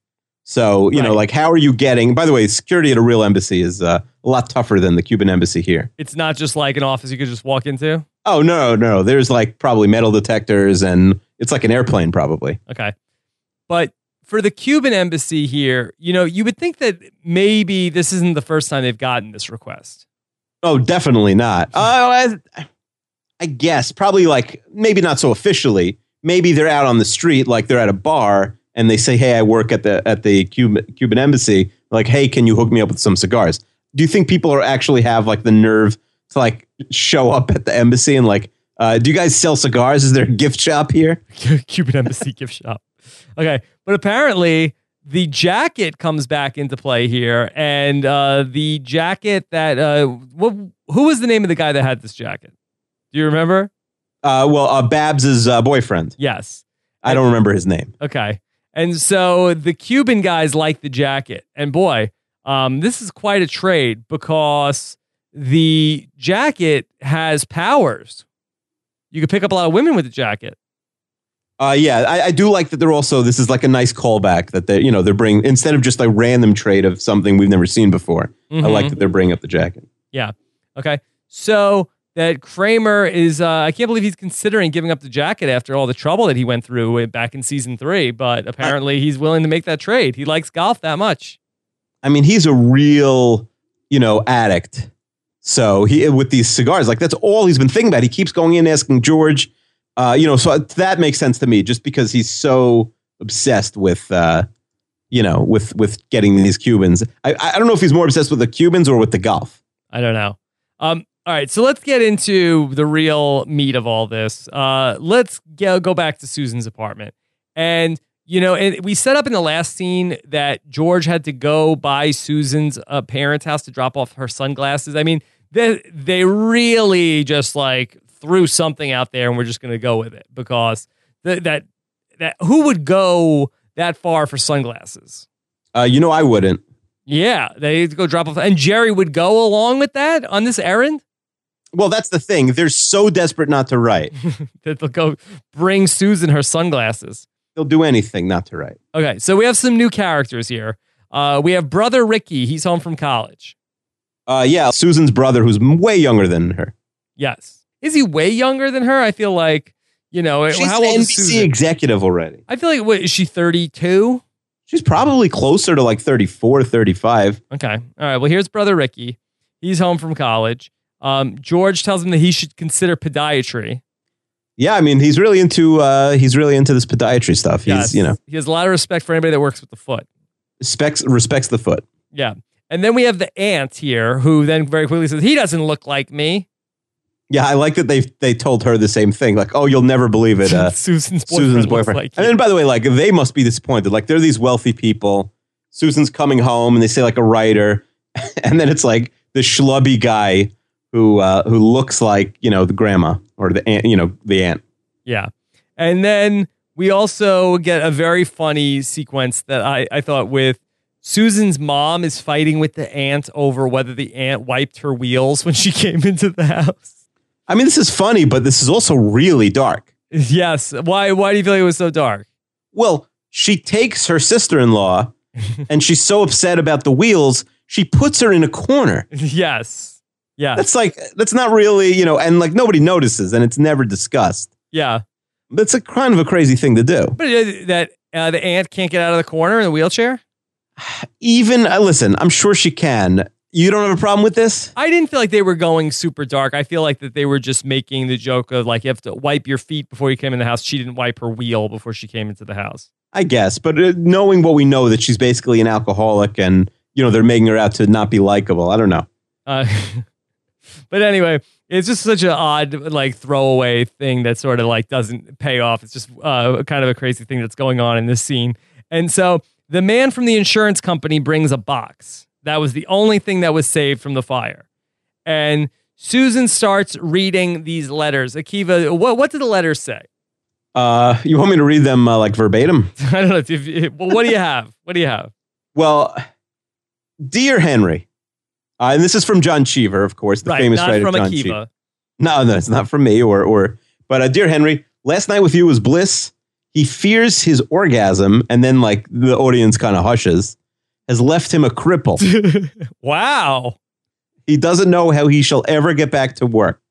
Speaker 2: So you know, like, how are you getting? By the way, security at a real embassy is uh, a lot tougher than the Cuban embassy here.
Speaker 1: It's not just like an office you could just walk into.
Speaker 2: Oh no, no, there's like probably metal detectors, and it's like an airplane, probably.
Speaker 1: Okay. But for the Cuban embassy here, you know, you would think that maybe this isn't the first time they've gotten this request.
Speaker 2: Oh, definitely not. Hmm. Oh, I, I guess probably like maybe not so officially. Maybe they're out on the street, like they're at a bar, and they say, "Hey, I work at the at the Cuban Cuban embassy. Like, hey, can you hook me up with some cigars?" Do you think people are actually have like the nerve to like show up at the embassy and like, uh, do you guys sell cigars? Is there a gift shop here?
Speaker 1: Cuban embassy gift shop. Okay. But apparently the jacket comes back into play here. And uh, the jacket that, uh, what, who was the name of the guy that had this jacket? Do you remember?
Speaker 2: Uh, well, uh, Babs's uh, boyfriend.
Speaker 1: Yes.
Speaker 2: I don't remember his name.
Speaker 1: Okay. And so the Cuban guys like the jacket. And boy, um, this is quite a trade because the jacket has powers. You could pick up a lot of women with the jacket.
Speaker 2: Uh, yeah, I, I do like that. They're also this is like a nice callback that they you know they're bringing instead of just like random trade of something we've never seen before. I like that they're bringing up the jacket.
Speaker 1: Yeah. Okay. So that Kramer is, uh, I can't believe he's considering giving up the jacket after all the trouble that he went through back in season three. But apparently he's willing to make that trade. He likes golf that much.
Speaker 2: I mean, he's a real you know addict. So he with these cigars, like that's all he's been thinking about. He keeps going in asking George, uh, you know. So that makes sense to me, just because he's so obsessed with. Uh, you know, with with getting these Cubans, I I don't know if he's more obsessed with the Cubans or with the golf.
Speaker 1: I don't know. Um, all right. So let's get into the real meat of all this. Uh, let's go, go back to Susan's apartment. And, you know, and we set up in the last scene that George had to go by Susan's uh, parents' house to drop off her sunglasses. I mean, they, they really just like threw something out there and we're just going to go with it because th- that, that who would go that far for sunglasses?
Speaker 2: Uh, you know, I wouldn't.
Speaker 1: Yeah, they go drop off. And Jerry would go along with that on this errand?
Speaker 2: Well, that's the thing. They're so desperate not to write.
Speaker 1: that they'll go bring Susan her sunglasses.
Speaker 2: They'll do anything not to write.
Speaker 1: Okay, so we have some new characters here. Uh, we have brother Ricky. He's home from college.
Speaker 2: Uh, yeah, Susan's brother, who's way younger than her.
Speaker 1: Yes, is he way younger than her? I feel like you know
Speaker 2: She's
Speaker 1: how old is
Speaker 2: NBC
Speaker 1: Susan?
Speaker 2: executive already.
Speaker 1: I feel like what is she thirty two?
Speaker 2: She's probably closer to like 34, 35.
Speaker 1: Okay, all right. Well, here's brother Ricky. He's home from college. Um, George tells him that he should consider podiatry.
Speaker 2: Yeah, I mean, he's really into uh, he's really into this podiatry stuff. He's
Speaker 1: Yes.
Speaker 2: you know
Speaker 1: he has a lot of respect for anybody that works with the foot.
Speaker 2: respects respects the foot.
Speaker 1: Yeah. And then we have the aunt here who then very quickly says, he doesn't look like me.
Speaker 2: Yeah, I like that they they told her the same thing. Like, oh, you'll never believe it. Uh,
Speaker 1: Susan's boyfriend.
Speaker 2: Susan's boyfriend.
Speaker 1: Like
Speaker 2: and then, by the way, like they must be disappointed. Like they're these wealthy people. Susan's coming home, and they say like a writer, and then it's like the schlubby guy who uh, who looks like you know the grandma or the aunt, you know the aunt.
Speaker 1: Yeah. And then we also get a very funny sequence that I, I thought with Susan's mom is fighting with the aunt over whether the aunt wiped her wheels when she came into the house.
Speaker 2: I mean, this is funny, but this is also really dark.
Speaker 1: Yes. Why why do you feel like it was so dark?
Speaker 2: Well, she takes her sister in law, and she's so upset about the wheels, she puts her in a corner.
Speaker 1: Yes. Yeah.
Speaker 2: That's like that's not really you know, and like nobody notices, and it's never discussed.
Speaker 1: yeah.
Speaker 2: That's a kind of a crazy thing to do.
Speaker 1: But uh, that uh, the aunt can't get out of the corner in the wheelchair?
Speaker 2: Even uh, listen, I'm sure she can. You don't have a problem with this?
Speaker 1: I didn't feel like they were going super dark. I feel like that they were just making the joke of like you have to wipe your feet before you came in the house. She didn't wipe her wheel before she came into the house.
Speaker 2: I guess, but uh, knowing what we know that she's basically an alcoholic, and you know they're making her out to not be likable. I don't know.
Speaker 1: Uh, but anyway, it's just such an odd like throwaway thing that sort of like doesn't pay off. It's just uh, kind of a crazy thing that's going on in this scene. And so the man from the insurance company brings a box. That was the only thing that was saved from the fire. And Susan starts reading these letters. Akiva, what what did the letters say?
Speaker 2: Uh, you want me to read them uh, like verbatim?
Speaker 1: I don't know. If, if, well, what do you have? What do you have?
Speaker 2: Well, dear Henry, uh, and this is from John Cheever, of course, the
Speaker 1: right,
Speaker 2: famous
Speaker 1: not
Speaker 2: writer
Speaker 1: from
Speaker 2: John
Speaker 1: Akiva.
Speaker 2: Cheever. No, no, it's not from me or or. But uh, dear Henry, last night with you was bliss. He fears his orgasm, and then like the audience kind of hushes. Has left him a cripple.
Speaker 1: wow.
Speaker 2: he doesn't know how he shall ever get back to work.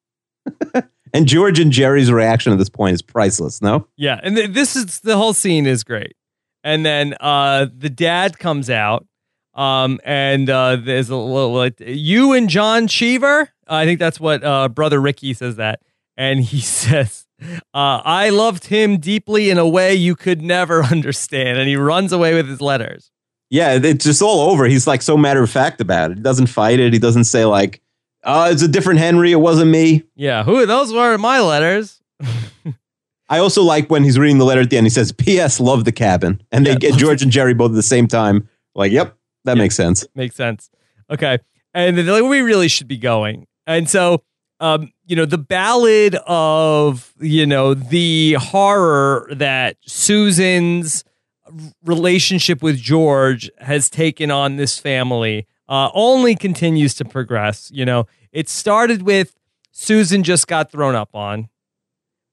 Speaker 2: and George and Jerry's reaction at this point is priceless. No,
Speaker 1: Yeah, and th- this is the whole scene is great. And then uh the dad comes out um and uh there's a little like you and John Cheever. I think that's what uh brother Ricky says that. And he says uh, I loved him deeply in a way you could never understand. And he runs away with his letters.
Speaker 2: yeah, it's just all over. He's like so matter of fact about it. He doesn't fight it. He doesn't say like, "Oh, it's a different Henry. It wasn't me."
Speaker 1: Yeah, who those were my letters.
Speaker 2: I also like when he's reading the letter at the end. He says, "P.S. Love the cabin," and they
Speaker 1: Yeah.
Speaker 2: get George and Jerry both at the same time. Like, yep, that
Speaker 1: Yeah.
Speaker 2: makes sense.
Speaker 1: Makes sense. Okay. And then they're like, we really should be going. And so, um, you know, the ballad of, you know, the horror that Susan's relationship with George has taken on this family uh, only continues to progress. You know, it started with Susan just got thrown up on.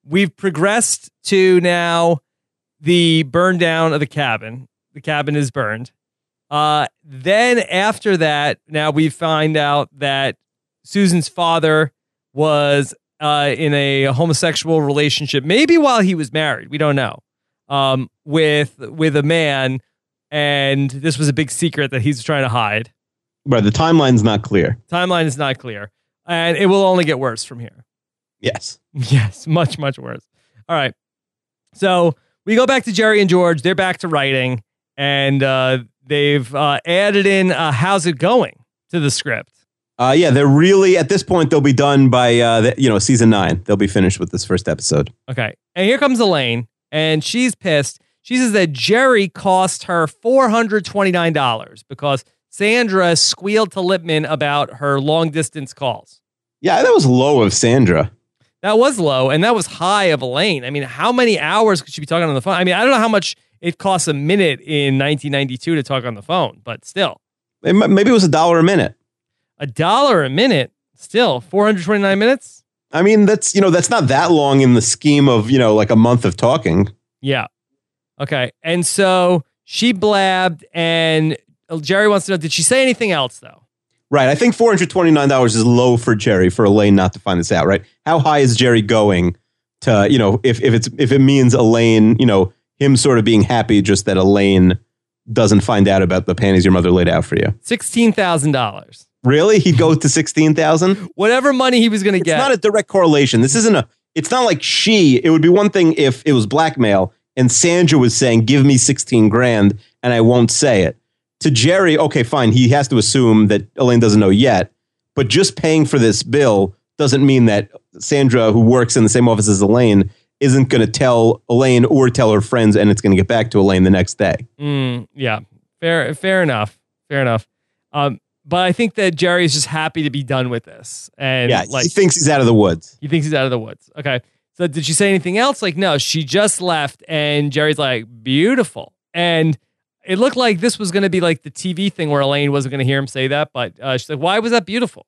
Speaker 1: We've progressed to now the burn down of the cabin. The cabin is burned. Uh, then after that, now we find out that Susan's father was uh, in a homosexual relationship, maybe while he was married. We don't know. Um, with with a man, and this was a big secret that he's trying to hide.
Speaker 2: But the timeline's not clear.
Speaker 1: Timeline is not clear, and it will only get worse from here.
Speaker 2: Yes.
Speaker 1: Yes, much, much worse. All right. So we go back to Jerry and George. They're back to writing, and uh, they've uh, added in uh, "How's it going" to the script.
Speaker 2: Uh, yeah, they're really at this point. They'll be done by uh, the, you know season nine. They'll be finished with this first episode.
Speaker 1: Okay. And here comes Elaine, and she's pissed. She says that Jerry cost her $429 because Sandra squealed to Lippman about her long distance calls.
Speaker 2: Yeah, that was low of Sandra.
Speaker 1: That was low, and that was high of Elaine. I mean, how many hours could she be talking on the phone? I mean, I don't know how much it costs a minute in 1992 to talk on the phone, but still,
Speaker 2: It Maybe it was a dollar a minute.
Speaker 1: a dollar a minute, still 429 minutes.
Speaker 2: I mean, that's you know that's not that long in the scheme of you know like a month of talking.
Speaker 1: Yeah. Okay. And so she blabbed, and uh, Jerry wants to know did she say anything else, though?
Speaker 2: Right. I think four hundred twenty nine dollars is low for Jerry for Elaine not to find this out. Right. How high is Jerry going to you know if if it's if it means Elaine you know him sort of being happy just that Elaine doesn't find out about the panties your mother laid out for you.
Speaker 1: $16,000.
Speaker 2: Really? He'd go to sixteen thousand.
Speaker 1: Whatever money he was going to
Speaker 2: It's
Speaker 1: get.
Speaker 2: not a direct correlation. This isn't a. It's not like she. It would be one thing if it was blackmail and Sandra was saying, "Give me sixteen grand," and I won't say it. To Jerry, okay, fine. He has to assume that Elaine doesn't know yet. But just paying for this bill doesn't mean that Sandra, who works in the same office as Elaine, isn't going to tell Elaine or tell her friends, and it's going to get back to Elaine the next day.
Speaker 1: Mm, yeah, fair, fair enough, fair enough. Um, but I think that Jerry is just happy to be done with this, and
Speaker 2: Yeah,
Speaker 1: like
Speaker 2: he thinks he's out of the woods.
Speaker 1: he thinks he's out of the woods. Okay, so did she say anything else? Like, no, she just left, and Jerry's like, beautiful, and it looked like this was going to be like the TV thing where Elaine wasn't going to hear him say that, but uh, she's like, why was that beautiful?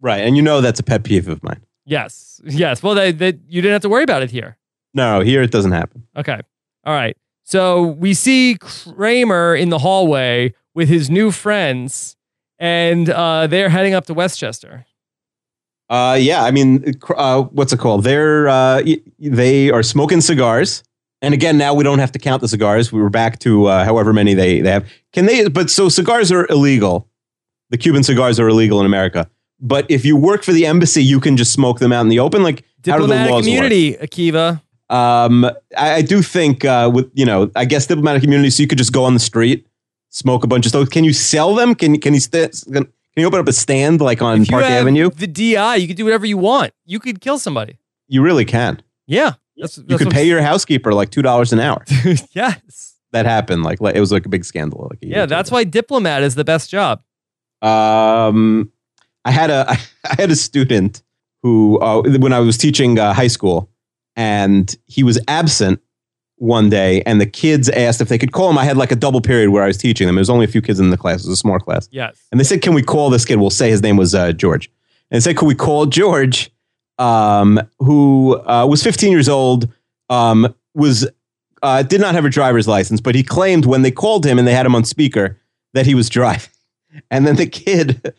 Speaker 2: Right, and you know that's a pet peeve of mine.
Speaker 1: Yes, yes. Well, that that you didn't have to worry about it here.
Speaker 2: No, here it doesn't happen.
Speaker 1: Okay. All right. So we see Kramer in the hallway with his new friends, and uh, they're heading up to Westchester.
Speaker 2: Uh, yeah, I mean, uh, what's it called? They're uh, they are smoking cigars, and again, now we don't have to count the cigars. We were back to uh, however many they they have. Can they? But so cigars are illegal. The Cuban cigars are illegal in America. But if you work for the embassy, you can just smoke them out in the open. Like how do the
Speaker 1: Diplomatic
Speaker 2: laws work?
Speaker 1: immunity, Akiva.
Speaker 2: Um, I, I do think uh, with you know, I guess diplomatic immunity, so you could just go on the street, smoke a bunch of stuff. Can you sell them? Can can you st- can you open up a stand like on
Speaker 1: you
Speaker 2: Park Avenue?
Speaker 1: the DI, you could do whatever you want. You could kill somebody.
Speaker 2: You really can.
Speaker 1: Yeah. That's,
Speaker 2: You
Speaker 1: that's
Speaker 2: could pay your housekeeper like two dollars an hour.
Speaker 1: yes.
Speaker 2: that happened. Like, it was like a big scandal. Like
Speaker 1: Yeah, that's
Speaker 2: ago.
Speaker 1: why diplomat is the best job.
Speaker 2: Um, I had a I had a student who uh, when I was teaching uh, high school, and he was absent one day, and the kids asked if they could call him. I had like a double period where I was teaching them. There was only a few kids in the class. It was a small class,
Speaker 1: Yes.
Speaker 2: and they said, "Can we call this kid?" We'll say his name was uh, George, and they said, "Could we call George?" Um, who uh, was 15 years old, um, was uh, did not have a driver's license, but he claimed when they called him and they had him on speaker that he was driving. And then the kid,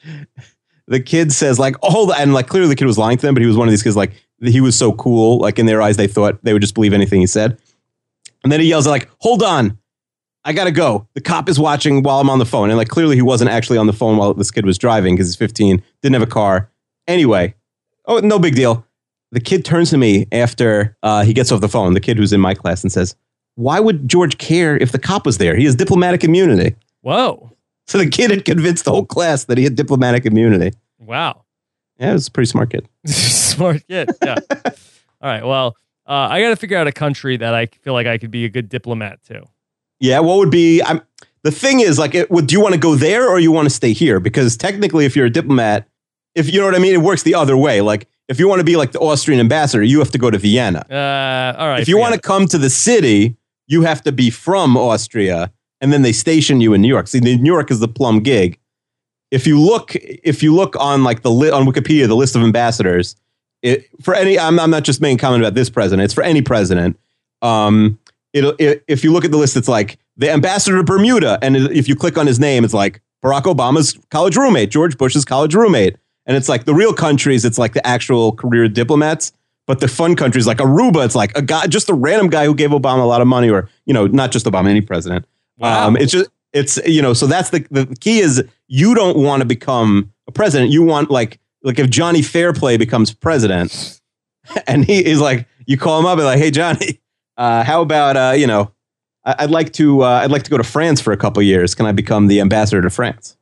Speaker 2: the kid says like, "Oh, on," and like clearly the kid was lying to them, but he was one of these kids like he was so cool, like in their eyes they thought they would just believe anything he said. And then he yells like, "Hold on, I gotta go. The cop is watching while I'm on the phone." And like clearly he wasn't actually on the phone while this kid was driving because he's 15, didn't have a car. Anyway, oh no big deal. The kid turns to me after uh, he gets off the phone. The kid who's in my class and says, "Why would George care if the cop was there? He has diplomatic immunity."
Speaker 1: Whoa.
Speaker 2: So the kid had convinced the whole class that he had diplomatic immunity.
Speaker 1: Wow.
Speaker 2: Yeah, it was a pretty smart kid.
Speaker 1: Smart kid. Yeah. All right. Well, uh, I got to figure out a country that I feel like I could be a good diplomat to.
Speaker 2: Yeah, what would be? I'm, the thing is, like, it, would, do you want to go there or you want to stay here? Because technically, if you're a diplomat, if you know what I mean, it works the other way. Like, if you want to be like the Austrian ambassador, you have to go to Vienna.
Speaker 1: Uh, all right.
Speaker 2: if you want to come to the city, you have to be from Austria, and then they station you in New York. See, New York is the plum gig. If you look, if you look on like the on Wikipedia, the list of ambassadors, it, for any, I'm, I'm not just making comment about this president. It's for any president. Um, it'll, it, if you look at the list, it's like the ambassador to Bermuda, and if you click on his name, it's like Barack Obama's college roommate, George Bush's college roommate, and it's like the real countries. It's like the actual career diplomats. But the fun countries like Aruba, it's like a guy, just a random guy who gave Obama a lot of money, or you know, not just Obama, any president.
Speaker 1: Wow.
Speaker 2: Um, it's just it's you know, so that's the the key is you don't want to become a president. You want like like if Johnny Fairplay becomes president, and he is like, you call him up and like, hey Johnny, uh, how about uh, you know, I- I'd like to uh, I'd like to go to France for a couple years. Can I become the ambassador to France?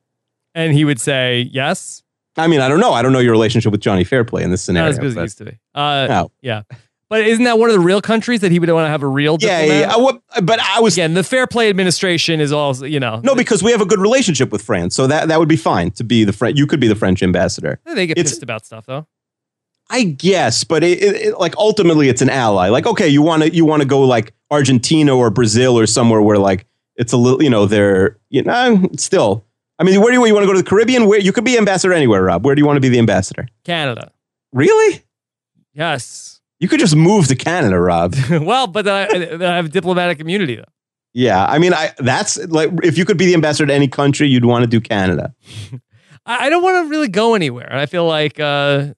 Speaker 1: And he would say yes.
Speaker 2: I mean, I don't know. I don't know your relationship with Johnny Fairplay in this
Speaker 1: Not
Speaker 2: scenario.
Speaker 1: as good as it used to be. Uh,
Speaker 2: No.
Speaker 1: Yeah. But isn't that one of the real countries that he would want to have a real
Speaker 2: Yeah, yeah, yeah. I- what- but I was
Speaker 1: Again, the Fair Play Administration is also, you know,
Speaker 2: no because we have a good relationship with France, so that that would be fine to be the French. You could be the French ambassador.
Speaker 1: they get
Speaker 2: it's-
Speaker 1: pissed about stuff though.
Speaker 2: I guess, but it, it, it- like ultimately, it's an ally. Like, okay, you want to you want to go like Argentina or Brazil or somewhere where like it's a little, you know, they're you know still. I mean, where do you, you want to go to the Caribbean? Where you could be ambassador anywhere, Rob. Where do you want to be the ambassador?
Speaker 1: Canada.
Speaker 2: Really?
Speaker 1: Yes.
Speaker 2: You could just move to Canada, Rob.
Speaker 1: well, but then I, I have diplomatic immunity though.
Speaker 2: yeah, I mean, I that's like if you could be the ambassador to any country, you'd want to do Canada.
Speaker 1: I, I don't want to really go anywhere. I feel like uh,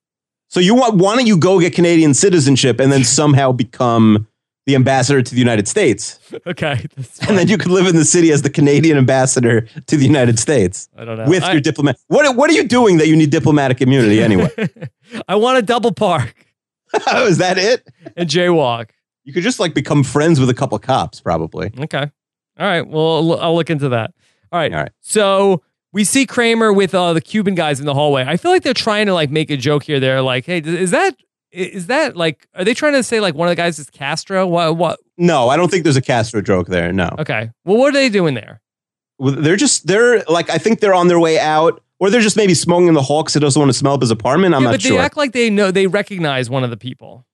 Speaker 2: So you want why don't you go get Canadian citizenship and then somehow become the ambassador to the United States?
Speaker 1: okay,
Speaker 2: And then you could live in the city as the Canadian ambassador to the United States
Speaker 1: I don't know.
Speaker 2: with
Speaker 1: I,
Speaker 2: your diplomat. What what are you doing that you need diplomatic immunity anyway?
Speaker 1: I want a double park
Speaker 2: oh, is that it?
Speaker 1: and jaywalk.
Speaker 2: You could just like become friends with a couple cops, probably.
Speaker 1: Okay. All right. Well, I'll- look into that. All right.
Speaker 2: All right.
Speaker 1: So we see Kramer with uh, the Cuban guys in the hallway. I feel like they're trying to like make a joke here. They're like, "Hey, is that is that like? Are they trying to say like one of the guys is Castro? What? What?
Speaker 2: No, I don't think there's a Castro joke there. No.
Speaker 1: Okay. Well, what are they doing there?
Speaker 2: Well, They're just they're like I think they're on their way out, or they're just maybe smoking in the hall because he doesn't want to smell up his apartment. I'm
Speaker 1: yeah,
Speaker 2: not
Speaker 1: but
Speaker 2: sure.
Speaker 1: But they act like they know they recognize one of the people.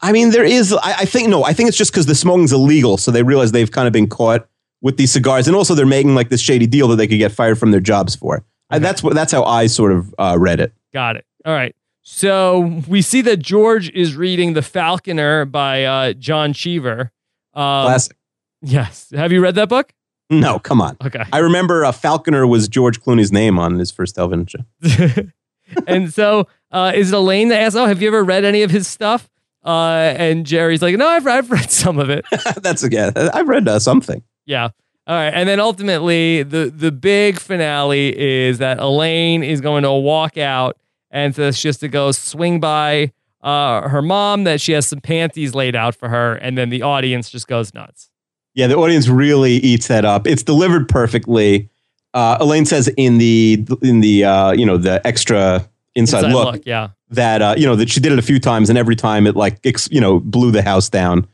Speaker 2: I mean, there is. I, I think no. I think it's just because the smoking's illegal, so they realize they've kind of been caught with these cigars, and also they're making like this shady deal that they could get fired from their jobs for. And that's what that's how I sort of uh, read it.
Speaker 1: Got it. All right. So we see that George is reading The Falconer by uh, John Cheever. Um,
Speaker 2: Classic.
Speaker 1: Yes. Have you read that book?
Speaker 2: No, come on.
Speaker 1: Okay.
Speaker 2: I remember uh, Falconer was George Clooney's name on his first television show.
Speaker 1: and so uh, is it Elaine that asks, "Oh, have you ever read any of his stuff?" Uh, and Jerry's like, "No, I've I've read some of it."
Speaker 2: that's again. I've read uh, something.
Speaker 1: Yeah. All right. And then ultimately, the the big finale is that Elaine is going to walk out and so she has to go swing by uh, her mom that she has some panties laid out for her, and then the audience just goes nuts.
Speaker 2: Yeah, the audience really eats that up. It's delivered perfectly. Uh, Elaine says in the in the uh, you know the extra inside,
Speaker 1: Inside
Speaker 2: look,
Speaker 1: look, yeah.
Speaker 2: that uh, you know that she did it a few times and every time it like ex, you know blew the house down.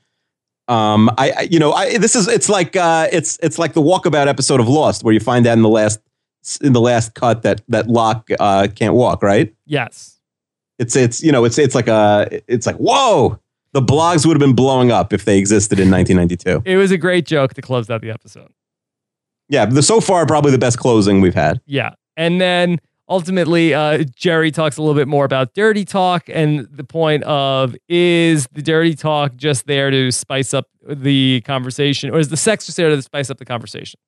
Speaker 2: Um, I, I you know I this is it's like uh, it's it's like the walkabout episode of Lost where you find out in the last in the last cut that that Locke uh, can't walk right.
Speaker 1: Yes.
Speaker 2: It's it's you know it's it's like a it's like whoa the blogs would have been blowing up if they existed in 1992.
Speaker 1: It was a great joke to close out the episode.
Speaker 2: Yeah, the so far probably the best closing we've had.
Speaker 1: Yeah. And then ultimately, uh, Jerry talks a little bit more about dirty talk and the point of is the dirty talk just there to spice up the conversation, or is the sex just there to spice up the conversation?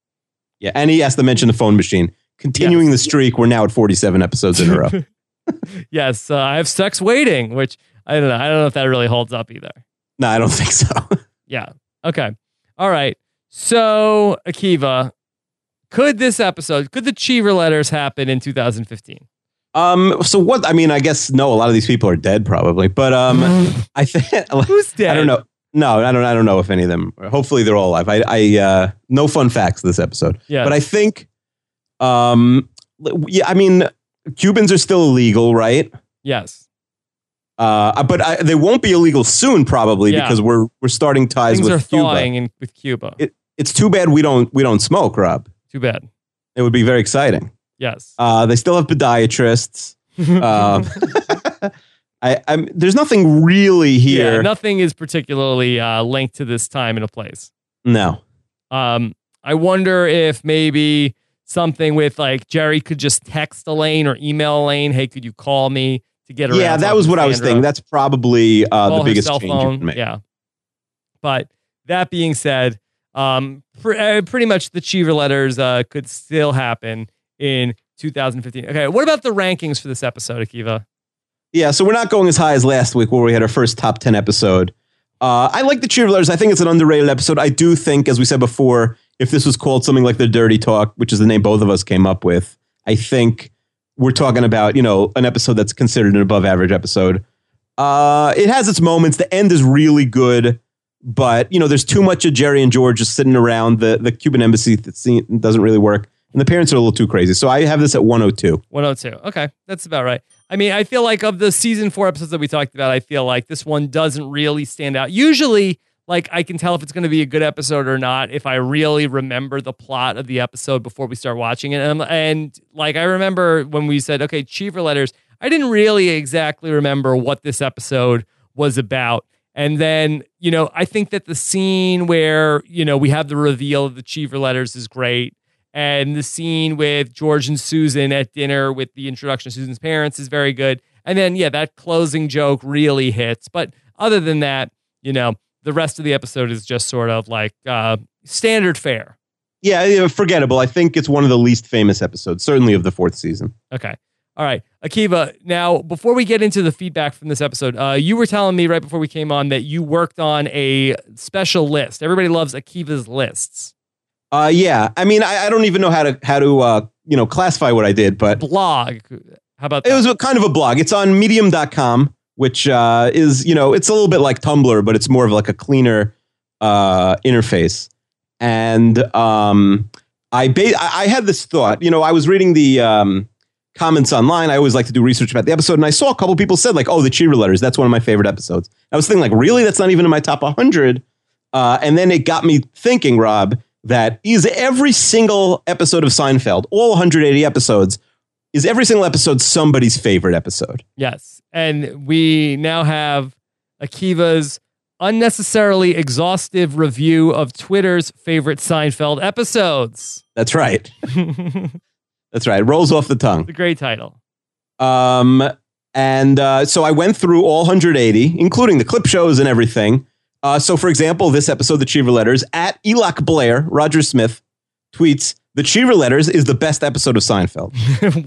Speaker 2: Yeah, and he has to mention the phone machine. Continuing the streak, we're now at 47 episodes in a row.
Speaker 1: yes, uh, I have sex waiting, which I don't know. I don't know if that really holds up either.
Speaker 2: no, I don't think so.
Speaker 1: Yeah. Okay. All right. So, Akiva, could this episode, could the Cheever letters happen in 2015?
Speaker 2: Um, so what? I mean, I guess no. A lot of these people are dead, probably. But um, I think
Speaker 1: who's dead?
Speaker 2: I don't know. No, I don't. I don't know if any of them. Hopefully, they're all alive. I, I uh, no fun facts this episode.
Speaker 1: Yeah.
Speaker 2: but I think, um, yeah. I mean, Cubans are still illegal, right?
Speaker 1: Yes.
Speaker 2: Uh, but I, they won't be illegal soon, probably
Speaker 1: Yeah.
Speaker 2: because we're we're starting ties
Speaker 1: Things
Speaker 2: with
Speaker 1: are
Speaker 2: Cuba.
Speaker 1: in, with Cuba.
Speaker 2: It, it's too bad we don't we don't smoke, Rob.
Speaker 1: Too bad.
Speaker 2: It would be very exciting.
Speaker 1: Yes.
Speaker 2: Uh, they still have podiatrists. um, I, I'm, there's nothing really here.
Speaker 1: Yeah, nothing is particularly uh, linked to this time and a place.
Speaker 2: no.
Speaker 1: Um, I wonder if maybe something with like Jerry could just text Elaine or email Elaine, "Hey, could you call me to get around?"
Speaker 2: Yeah, that was what I was thinking. That's probably uh, the biggest change you can make.
Speaker 1: Yeah. But that being said, um, pr- uh, pretty much the Cheever letters uh, could still happen in 2015. Okay, what about the rankings for this episode, Akiva?
Speaker 2: Yeah, so we're not going as high as last week where we had our first top 10 episode. Uh, I like the Cheever letters. I think it's an underrated episode. I do think, as we said before, if this was called something like The Dirty Talk, which is the name both of us came up with, I think we're talking about, you know, an episode that's considered an above average episode. Uh, it has its moments. The end is really good, but, you know, there's too much of Jerry and George just sitting around. The, the Cuban embassy scene doesn't really work. And the parents are a little too crazy. So I have this at 102.
Speaker 1: 102. Okay, that's about right. I mean, I feel like of the season four episodes that we talked about, I feel like this one doesn't really stand out. Usually, like I can tell if it's going to be a good episode or not if I really remember the plot of the episode before we start watching it. And, and like I remember when we said, okay, Cheever letters, I didn't really exactly remember what this episode was about. And then, you know, I think that the scene where, you know, we have the reveal of the Cheever letters is great. And the scene with George and Susan at dinner with the introduction of Susan's parents is very good. And then, yeah, that closing joke really hits. But other than that, you know, the rest of the episode is just sort of like uh, standard fare.
Speaker 2: Yeah, forgettable. I think it's one of the least famous episodes, certainly of the fourth season.
Speaker 1: Okay. All right. Akiva, now, before we get into the feedback from this episode, uh, you were telling me right before we came on that you worked on a special list. Everybody loves Akiva's lists.
Speaker 2: Uh, yeah, I mean, I, I don't even know how to how to uh, you know classify what I did, but
Speaker 1: Blog. How about
Speaker 2: it was a, kind of a blog. It's on Medium.com, which uh, is you know it's a little bit like Tumblr, but it's more of like a cleaner uh, interface. And um, I ba- I had this thought. You know, I was reading the um, comments online. I always like to do research about the episode, and I saw a couple people said like, "Oh, the Cheever letters. That's one of my favorite episodes." I was thinking like, really? That's not even in my top 100. Uh, and then it got me thinking, Rob, that is every single episode of Seinfeld, all 180 episodes, is every single episode somebody's favorite episode?
Speaker 1: Yes. And we now have Akiva's unnecessarily exhaustive review of Twitter's favorite Seinfeld episodes.
Speaker 2: That's right. That's right. It rolls off the tongue.
Speaker 1: It's a great title.
Speaker 2: Um, and uh, so I went through all 180, including the clip shows and everything. Uh, so, for example, this episode, The Cheever Letters, at Eloc Blair, Roger Smith tweets, The Cheever Letters is the best episode of Seinfeld.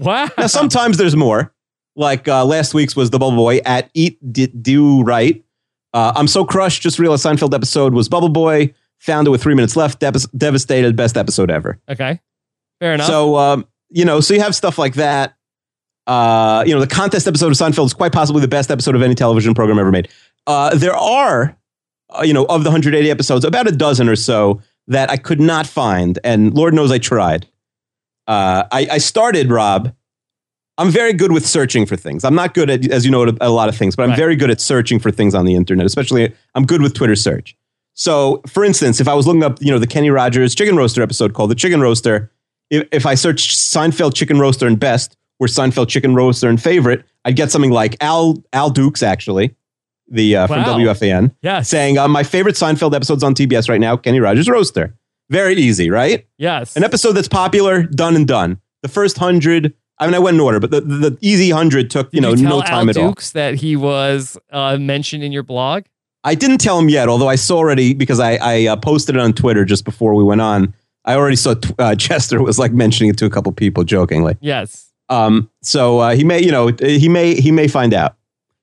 Speaker 1: wow.
Speaker 2: Now, sometimes there's more. Like uh, last week's was The Bubble Boy at Eat D- Do Right. Uh, I'm so crushed. Just realized Seinfeld episode was Bubble Boy. Found it with three minutes left. Dev- devastated. Best episode ever.
Speaker 1: Okay. Fair enough.
Speaker 2: So, um, you know, so you have stuff like that. Uh, you know, the contest episode of Seinfeld is quite possibly the best episode of any television program ever made. Uh, there are, uh, you know, of the 180 episodes, about a dozen or so that I could not find, and Lord knows I tried. Uh, I, I started, Rob. I'm very good with searching for things. I'm not good at, as you know, at a lot of things, but I'm
Speaker 1: Right.
Speaker 2: very good at searching for things on the internet. Especially, I'm good with Twitter search. So, for instance, if I was looking up, you know, the Kenny Rogers chicken roaster episode called "The Chicken Roaster," if, if I searched Seinfeld chicken roaster and best or Seinfeld chicken roaster and favorite, I'd get something like Al Al Dukes actually, the uh, from
Speaker 1: Wow.
Speaker 2: WFAN,
Speaker 1: yes.
Speaker 2: saying uh, my favorite Seinfeld episodes on TBS right now, Kenny Rogers roaster. Very easy, right?
Speaker 1: yes.
Speaker 2: An episode that's popular, done and done. The first hundred, I mean, I went in order, but the, the, easy hundred took you
Speaker 1: Did
Speaker 2: know
Speaker 1: you tell
Speaker 2: no time
Speaker 1: Al
Speaker 2: at all.
Speaker 1: Dukes that he was uh, mentioned in your blog?
Speaker 2: I didn't tell him yet, although I saw already because I, I uh, posted it on Twitter just before we went on. I already saw uh, Chester was like mentioning it to a couple people jokingly.
Speaker 1: Yes.
Speaker 2: Um, so uh, he may, you know, he may he may find out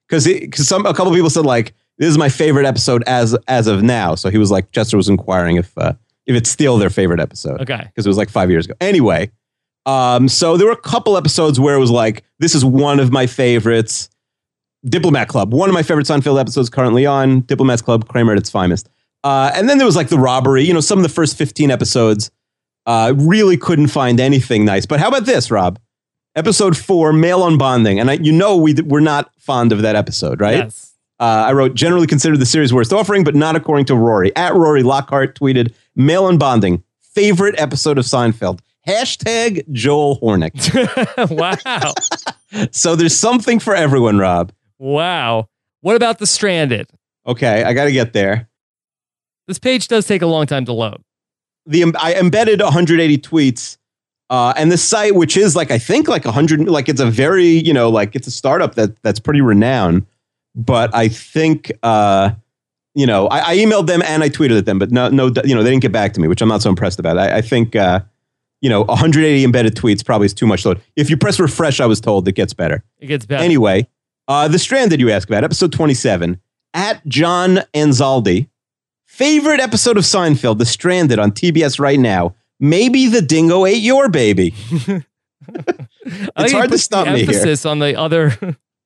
Speaker 2: because because some a couple people said like this is my favorite episode as as of now. So he was like Chester was inquiring if uh, if it's still their favorite episode
Speaker 1: Okay.
Speaker 2: because it was like five years ago. Anyway, um, so there were a couple episodes where it was like, this is one of my favorites. Diplomat Club, one of my favorite Seinfeld episodes currently on Diplomat's Club, Kramer at its finest. Uh, and then there was like the robbery. You know, some of the first 15 episodes uh, really couldn't find anything nice. But how about this, Rob? Episode four, Male Unbonding. And I, you know, we, we're not fond of that episode, right?
Speaker 1: Yes.
Speaker 2: Uh, I wrote, generally considered the series worst offering, but not according to Rory. At Rory Lockhart tweeted, Male Unbonding, favorite episode of Seinfeld. Hashtag Joel Horneck.
Speaker 1: wow.
Speaker 2: so there's something for everyone, Rob.
Speaker 1: Wow. What about the stranded?
Speaker 2: Okay, I got to get there.
Speaker 1: This page does take a long time to load.
Speaker 2: The I embedded 180 tweets, uh, and the site, which is like I think like a 100, like it's a very you know like it's a startup that that's pretty renowned. But I think uh, you know I, I emailed them and I tweeted at them, but no no you know they didn't get back to me, which I'm not so impressed about. I, I think uh, you know 180 embedded tweets probably is too much load. If you press refresh, I was told it gets better.
Speaker 1: It gets better.
Speaker 2: Anyway, uh, the stranded you ask about, episode 27, at John Anzaldi. Favorite episode of Seinfeld, The Stranded on TBS right now. Maybe the dingo ate your baby. It's hard to stop me here.
Speaker 1: emphasis on the other,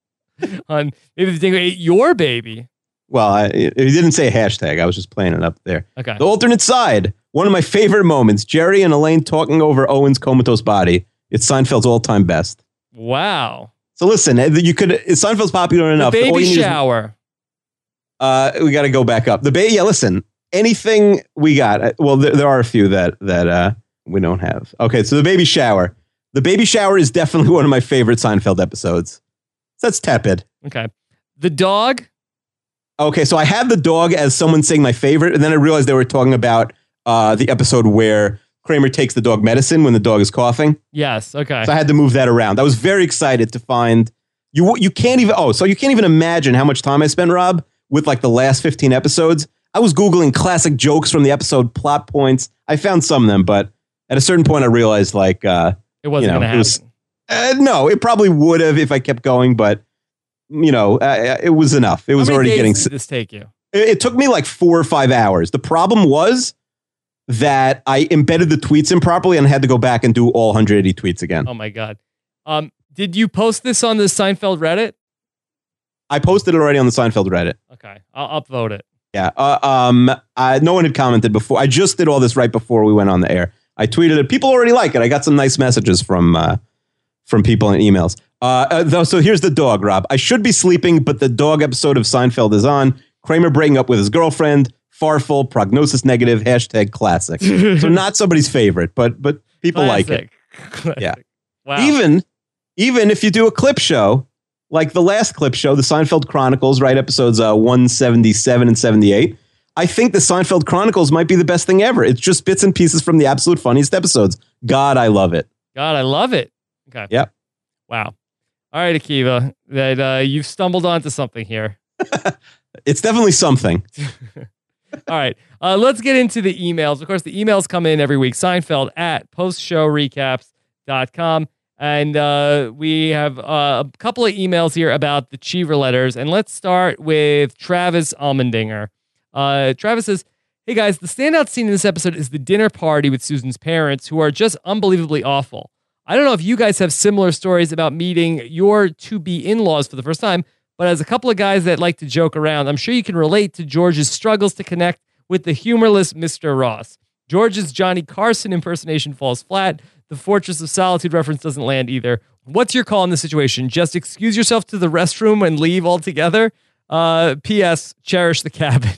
Speaker 1: on maybe the dingo ate your baby.
Speaker 2: Well, I, he didn't say hashtag. I was just playing it up there.
Speaker 1: Okay.
Speaker 2: The alternate side, one of my favorite moments Jerry and Elaine talking over Owen's comatose body. It's Seinfeld's all time best.
Speaker 1: Wow.
Speaker 2: So listen, uh, you could. Seinfeld's popular enough.
Speaker 1: the baby
Speaker 2: need is-
Speaker 1: shower.
Speaker 2: Uh, we got to go back up. The ba- yeah, listen. Anything we got? uh, Well, there, there are a few that that uh, we don't have. Okay, so the baby shower. The baby shower is definitely one of my favorite Seinfeld episodes. So that's tepid.
Speaker 1: Okay. The dog.
Speaker 2: Okay, so I had the dog as someone saying my favorite, and then I realized they were talking about uh, the episode where Kramer takes the dog medicine when the dog is coughing.
Speaker 1: Yes. Okay.
Speaker 2: So I had to move that around. I was very excited to find you. You can't even. Oh, so you can't even imagine how much time I spent, Rob, with like the last fifteen episodes. I was googling classic jokes from the episode, plot points. I found some of them, but at a certain point, I realized like, uh,
Speaker 1: it wasn't
Speaker 2: you know,
Speaker 1: going to
Speaker 2: it was-
Speaker 1: happen.
Speaker 2: uh, no, it probably would have if I kept going, but you know, uh, it was enough. It was already getting.
Speaker 1: did this take you?
Speaker 2: It, it took me like four or five hours. The problem was that I embedded the tweets improperly and had to go back and do all 180 tweets again.
Speaker 1: Oh my god. Um, did you post this on the Seinfeld Reddit?
Speaker 2: I posted it already on the Seinfeld Reddit.
Speaker 1: Okay, I'll upvote it.
Speaker 2: Yeah. Uh, um. I, no one had commented before. I just did all this right before we went on the air. I tweeted it. People already like it. I got some nice messages from uh, from people in emails. Uh, uh, though, so here's the dog, Rob. I should be sleeping, but the dog episode of Seinfeld is on. Kramer breaking up with his girlfriend. Farfel, prognosis negative. Hashtag classic. so not somebody's favorite, but but people like it.
Speaker 1: Classic.
Speaker 2: Yeah.
Speaker 1: Wow.
Speaker 2: Even even if you do a clip show like the last clip show, the Seinfeld Chronicles, right? Episodes uh, 177 and 78. I think the Seinfeld Chronicles might be the best thing ever. It's just bits and pieces from the absolute funniest episodes. God, I love it.
Speaker 1: God, I love it. Okay.
Speaker 2: Yep.
Speaker 1: Wow. All right, Akiva, that uh, you've stumbled onto something here.
Speaker 2: It's definitely something.
Speaker 1: All right. Uh, let's get into the emails. Of course, the emails come in every week. Seinfeld at postshowrecaps.com. And uh, we have uh, a couple of emails here about the Cheever letters. And let's start with Travis Almendinger. Uh, Travis says, Hey guys, the standout scene in this episode is the dinner party with Susan's parents, who are just unbelievably awful. I don't know if you guys have similar stories about meeting your to be in laws for the first time, but as a couple of guys that like to joke around, I'm sure you can relate to George's struggles to connect with the humorless Mr. Ross. George's Johnny Carson impersonation falls flat. The Fortress of Solitude reference doesn't land either. What's your call in this situation? Just excuse yourself to the restroom and leave altogether? Uh, P.S. Cherish the cabin.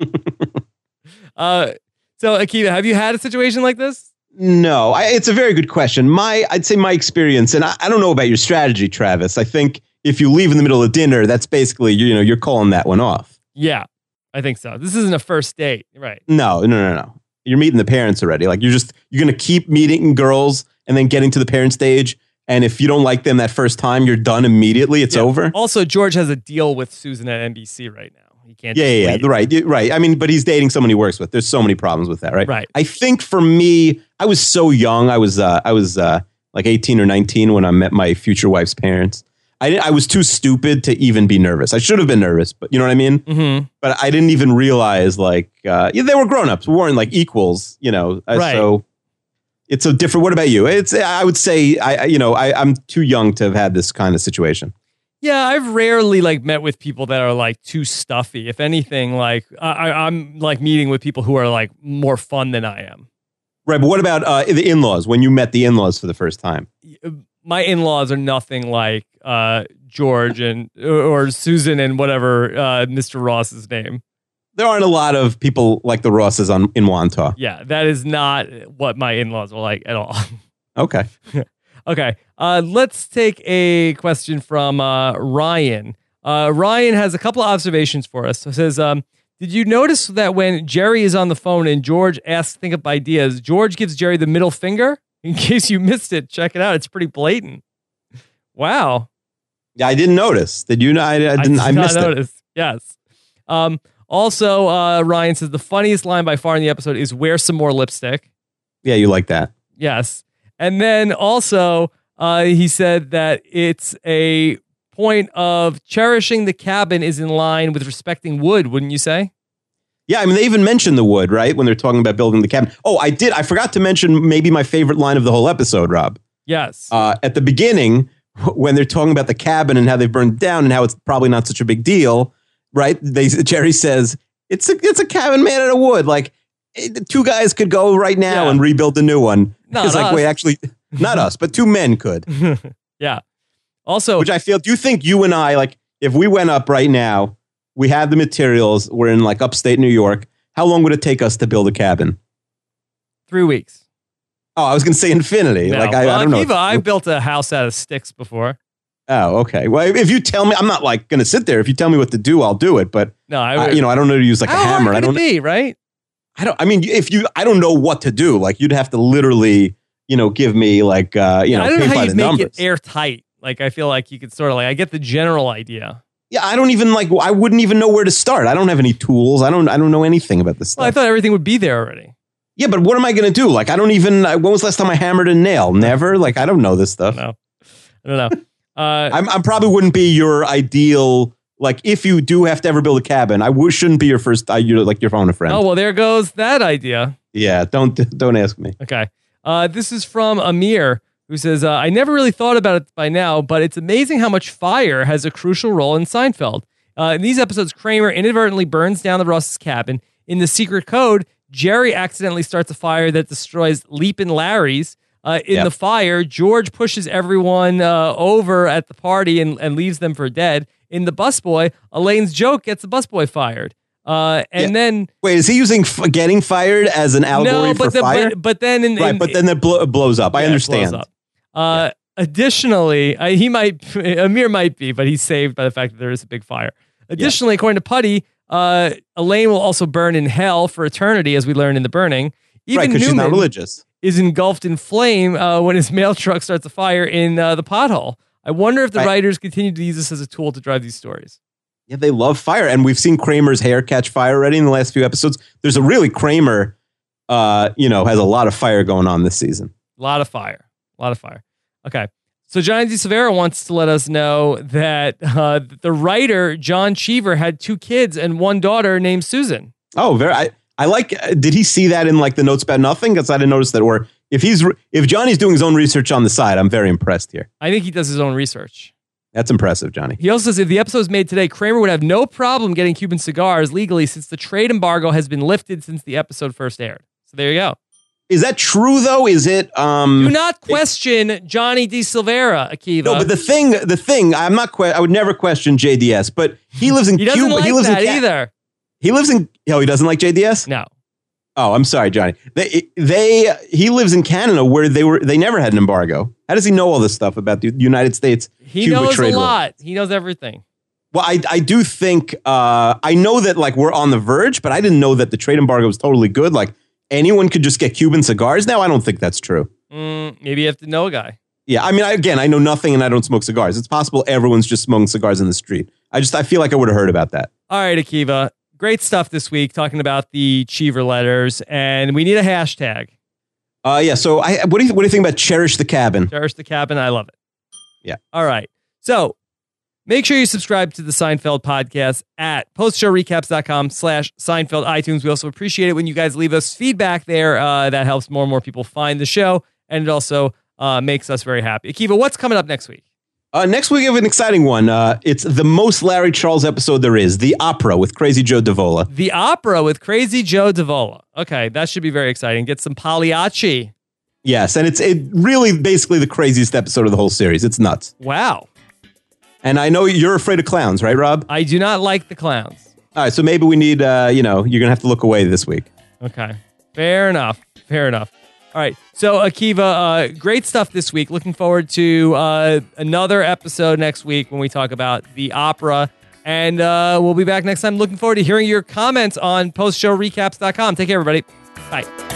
Speaker 1: uh, so, Akiva, have you had a situation like this?
Speaker 2: No, I, it's a very good question. My, I'd say my experience, and I, I don't know about your strategy, Travis. I think if you leave in the middle of dinner, that's basically you know you're calling that one off.
Speaker 1: Yeah, I think so. This isn't a first date, right?
Speaker 2: No, no, no, no. You're meeting the parents already. Like you're just you're gonna keep meeting girls and then getting to the parent stage. And if you don't like them that first time, you're done immediately. It's
Speaker 1: Yeah.
Speaker 2: over.
Speaker 1: Also, George has a deal with Susan at NBC right now. He can't.
Speaker 2: Yeah, yeah, yeah. Right, right. I mean, but he's dating someone he works with. There's so many problems with that, right?
Speaker 1: Right.
Speaker 2: I think for me, I was so young. I was, uh, I was uh, like 18 or 19 when I met my future wife's parents. I, didn't- I was too stupid to even be nervous. I should have been nervous, but you know what I mean.
Speaker 1: Mhm.
Speaker 2: But I didn't even realize like uh, yeah, they were grown ups. We weren't like equals, you know. Uh,
Speaker 1: Right.
Speaker 2: So it's a different. What about you? It's I would say I you know I, I'm too young to have had this kind of situation.
Speaker 1: Yeah, I've rarely like met with people that are like too stuffy. If anything, like I, I'm like meeting with people who are like more fun than I am.
Speaker 2: Right. But what about uh, the in laws? When you met the in laws for the first time?
Speaker 1: My in-laws are nothing like uh, George and or Susan and whatever uh, Mr. Ross's name.
Speaker 2: There aren't a lot of people like the Rosses on in Wantagh.
Speaker 1: Yeah, that is not what my in-laws are like at all.
Speaker 2: Okay.
Speaker 1: Okay, uh, let's take a question from uh, Ryan. Uh, Ryan has a couple of observations for us. It says, um, "Did you notice that when Jerry is on the phone and George asks think up ideas, George gives Jerry the middle finger? In case you missed it, check it out. It's pretty blatant. Wow,
Speaker 2: Yeah, I didn't notice. Did you? know? I, I didn't.
Speaker 1: did
Speaker 2: I, missed it.
Speaker 1: Yes. Um, also, uh, Ryan says the funniest line by far in the episode is "Wear some more lipstick."
Speaker 2: Yeah, you like that.
Speaker 1: Yes. And then also, uh, he said that it's a point of cherishing the cabin is in line with respecting wood, wouldn't you say?
Speaker 2: Yeah, I mean, they even mentioned the wood, right? When they're talking about building the cabin. Oh, I did. I forgot to mention maybe my favorite line of the whole episode, Rob.
Speaker 1: Yes.
Speaker 2: Uh, at the beginning, when they're talking about the cabin and how they burned down and how it's probably not such a big deal, right? They Jerry says it's a it's a cabin made out of wood. Like eh, two guys could go right now
Speaker 1: Yeah.
Speaker 2: and rebuild a new one.
Speaker 1: Not
Speaker 2: it's like
Speaker 1: us.
Speaker 2: wait, actually, not us, but two men could.
Speaker 1: yeah. Also,
Speaker 2: Which I feel. Do you think you and I, like, if we went up right now, we had the materials, we're in like upstate New York. How long would it take us to build a cabin?
Speaker 1: three weeks.
Speaker 2: Oh, I was going to say infinity.
Speaker 1: No.
Speaker 2: Like I,
Speaker 1: well,
Speaker 2: I don't know.
Speaker 1: Akiva, I built a house out of sticks before.
Speaker 2: Oh, okay. Well, if you tell me, I'm not like going to sit there. If you tell me what to do, I'll do it. But
Speaker 1: No, I
Speaker 2: I, you know, I don't know to use like a hammer. I don't.
Speaker 1: be, right?
Speaker 2: I don't. I mean, if you, I don't know what to do. Like you'd have to literally, you know, give me like, uh, you know,
Speaker 1: I don't know how
Speaker 2: by
Speaker 1: you
Speaker 2: the
Speaker 1: make
Speaker 2: numbers.
Speaker 1: it airtight. Like, I feel like you could sort of like, I get the general idea.
Speaker 2: Yeah, I don't even like. I wouldn't even know where to start. I don't have any tools. I don't. I don't know anything about this stuff.
Speaker 1: Well, I thought everything would be there already.
Speaker 2: yeah, but what am I going to do? Like, I don't even. When was the last time I hammered a nail? Never. Like, I don't know this stuff.
Speaker 1: No, I don't know. Uh,
Speaker 2: I'm, I'm probably wouldn't be your ideal. Like, if you do have to ever build a cabin, I shouldn't be your first. Uh, you like your phone a friend.
Speaker 1: oh, well, there goes that idea.
Speaker 2: Yeah, don't don't ask me.
Speaker 1: Okay. Uh, this is from Amir, who says, uh, I never really thought about it by now, but it's amazing how much fire has a crucial role in Seinfeld. Uh, in these episodes, Kramer inadvertently burns down the Ross's cabin. In The Secret Code, Jerry accidentally starts a fire that destroys Leapin' Larry's. Uh, in
Speaker 2: Yep.
Speaker 1: the fire, George pushes everyone uh, over at the party and, and leaves them for dead. In the busboy, Elaine's joke gets the busboy fired. Uh, and
Speaker 2: Yeah.
Speaker 1: then
Speaker 2: Wait, is he using f- getting fired as an allegory
Speaker 1: no,
Speaker 2: for
Speaker 1: but, the,
Speaker 2: fire?
Speaker 1: but but then in,
Speaker 2: right,
Speaker 1: in-
Speaker 2: but then it blo- blows up. I
Speaker 1: yeah, blows
Speaker 2: understand.
Speaker 1: up. Uh, Additionally, uh, he might Amir might be, but he's saved by the fact that there is a big fire. Additionally, according to Puddy, uh, Elaine will also burn in hell for eternity, as we learned in the burning. Even
Speaker 2: right, because she's
Speaker 1: Newman
Speaker 2: not religious.
Speaker 1: is engulfed in flame uh, when his mail truck starts a fire in uh, the pothole. I wonder if the
Speaker 2: Right.
Speaker 1: writers continue to use this as a tool to drive these stories.
Speaker 2: Yeah, they love fire, and we've seen Kramer's hair catch fire already in the last few episodes. There's a really Kramer, uh, you know, has a lot of fire going on this season.
Speaker 1: A lot of fire. A lot of fire. Okay. So Johnny D. Severa wants to let us know that uh, the writer, John Cheever, had two kids and one daughter named Susan.
Speaker 2: Oh, very. I, I like. uh, Did he see that in like the notes about nothing? Because I didn't notice that. Or if he's if Johnny's doing his own research on the side, I'm very impressed here.
Speaker 1: I think he does his own research.
Speaker 2: That's impressive, Johnny.
Speaker 1: He also says if the episode was made today, Kramer would have no problem getting Cuban cigars legally since the trade embargo has been lifted since the episode first aired. So there you go.
Speaker 2: Is that true though? Is it? Um,
Speaker 1: Do not question Johnny D. Silvera, Akiva.
Speaker 2: no, but the thing, the thing, I'm not. Que- I would never question JDS, but he lives in
Speaker 1: he doesn't
Speaker 2: Cuba.
Speaker 1: like
Speaker 2: he lives
Speaker 1: that
Speaker 2: in
Speaker 1: either.
Speaker 2: He lives in. Oh, he doesn't like JDS.
Speaker 1: No.
Speaker 2: Oh, I'm sorry, Johnny. They, they, he lives in Canada where they were, they never had an embargo. How does he know all this stuff about the United States?
Speaker 1: He
Speaker 2: Cuba
Speaker 1: knows a
Speaker 2: trade war?
Speaker 1: lot. He knows everything.
Speaker 2: Well, I, I do think, uh, I know that like we're on the verge, but I didn't know that the trade embargo was totally good. Like anyone could just get Cuban cigars now. I don't think that's true.
Speaker 1: Mm, maybe you have to know a guy.
Speaker 2: Yeah, I mean, I, again, I know nothing and I don't smoke cigars. It's possible everyone's just smoking cigars in the street. I just, I feel like I would have heard about that.
Speaker 1: All right, Akiva. Great stuff this week talking about the Cheever letters, and we need a hashtag.
Speaker 2: Uh, yeah. So, I, what do you, what do you think about cherish the cabin?
Speaker 1: Cherish the cabin. I love it.
Speaker 2: Yeah.
Speaker 1: All right. So make sure you subscribe to the Seinfeld podcast at postshowrecaps.com slash Seinfeld iTunes. We also appreciate it when you guys leave us feedback there. Uh, that helps more and more people find the show, and it also uh, makes us very happy. Akiva, what's coming up next week?
Speaker 2: Uh, next week, we have an exciting one. Uh, it's the most Larry Charles episode there is, the opera with Crazy Joe Davola.
Speaker 1: The opera with Crazy Joe Davola. Okay, that should be very exciting. Get some Pagliacci.
Speaker 2: Yes, and it's it really basically the craziest episode of the whole series. It's nuts.
Speaker 1: Wow.
Speaker 2: And I know you're afraid of clowns, right, Rob?
Speaker 1: I do not like the clowns.
Speaker 2: All right, so maybe we need, uh, you know, you're gonna have to look away this week.
Speaker 1: Okay. Fair enough. Fair enough. All right. So, Akiva, uh, great stuff this week. Looking forward to uh, another episode next week when we talk about the opera. And uh, we'll be back next time. Looking forward to hearing your comments on postshowrecaps.com. Take care, everybody. Bye.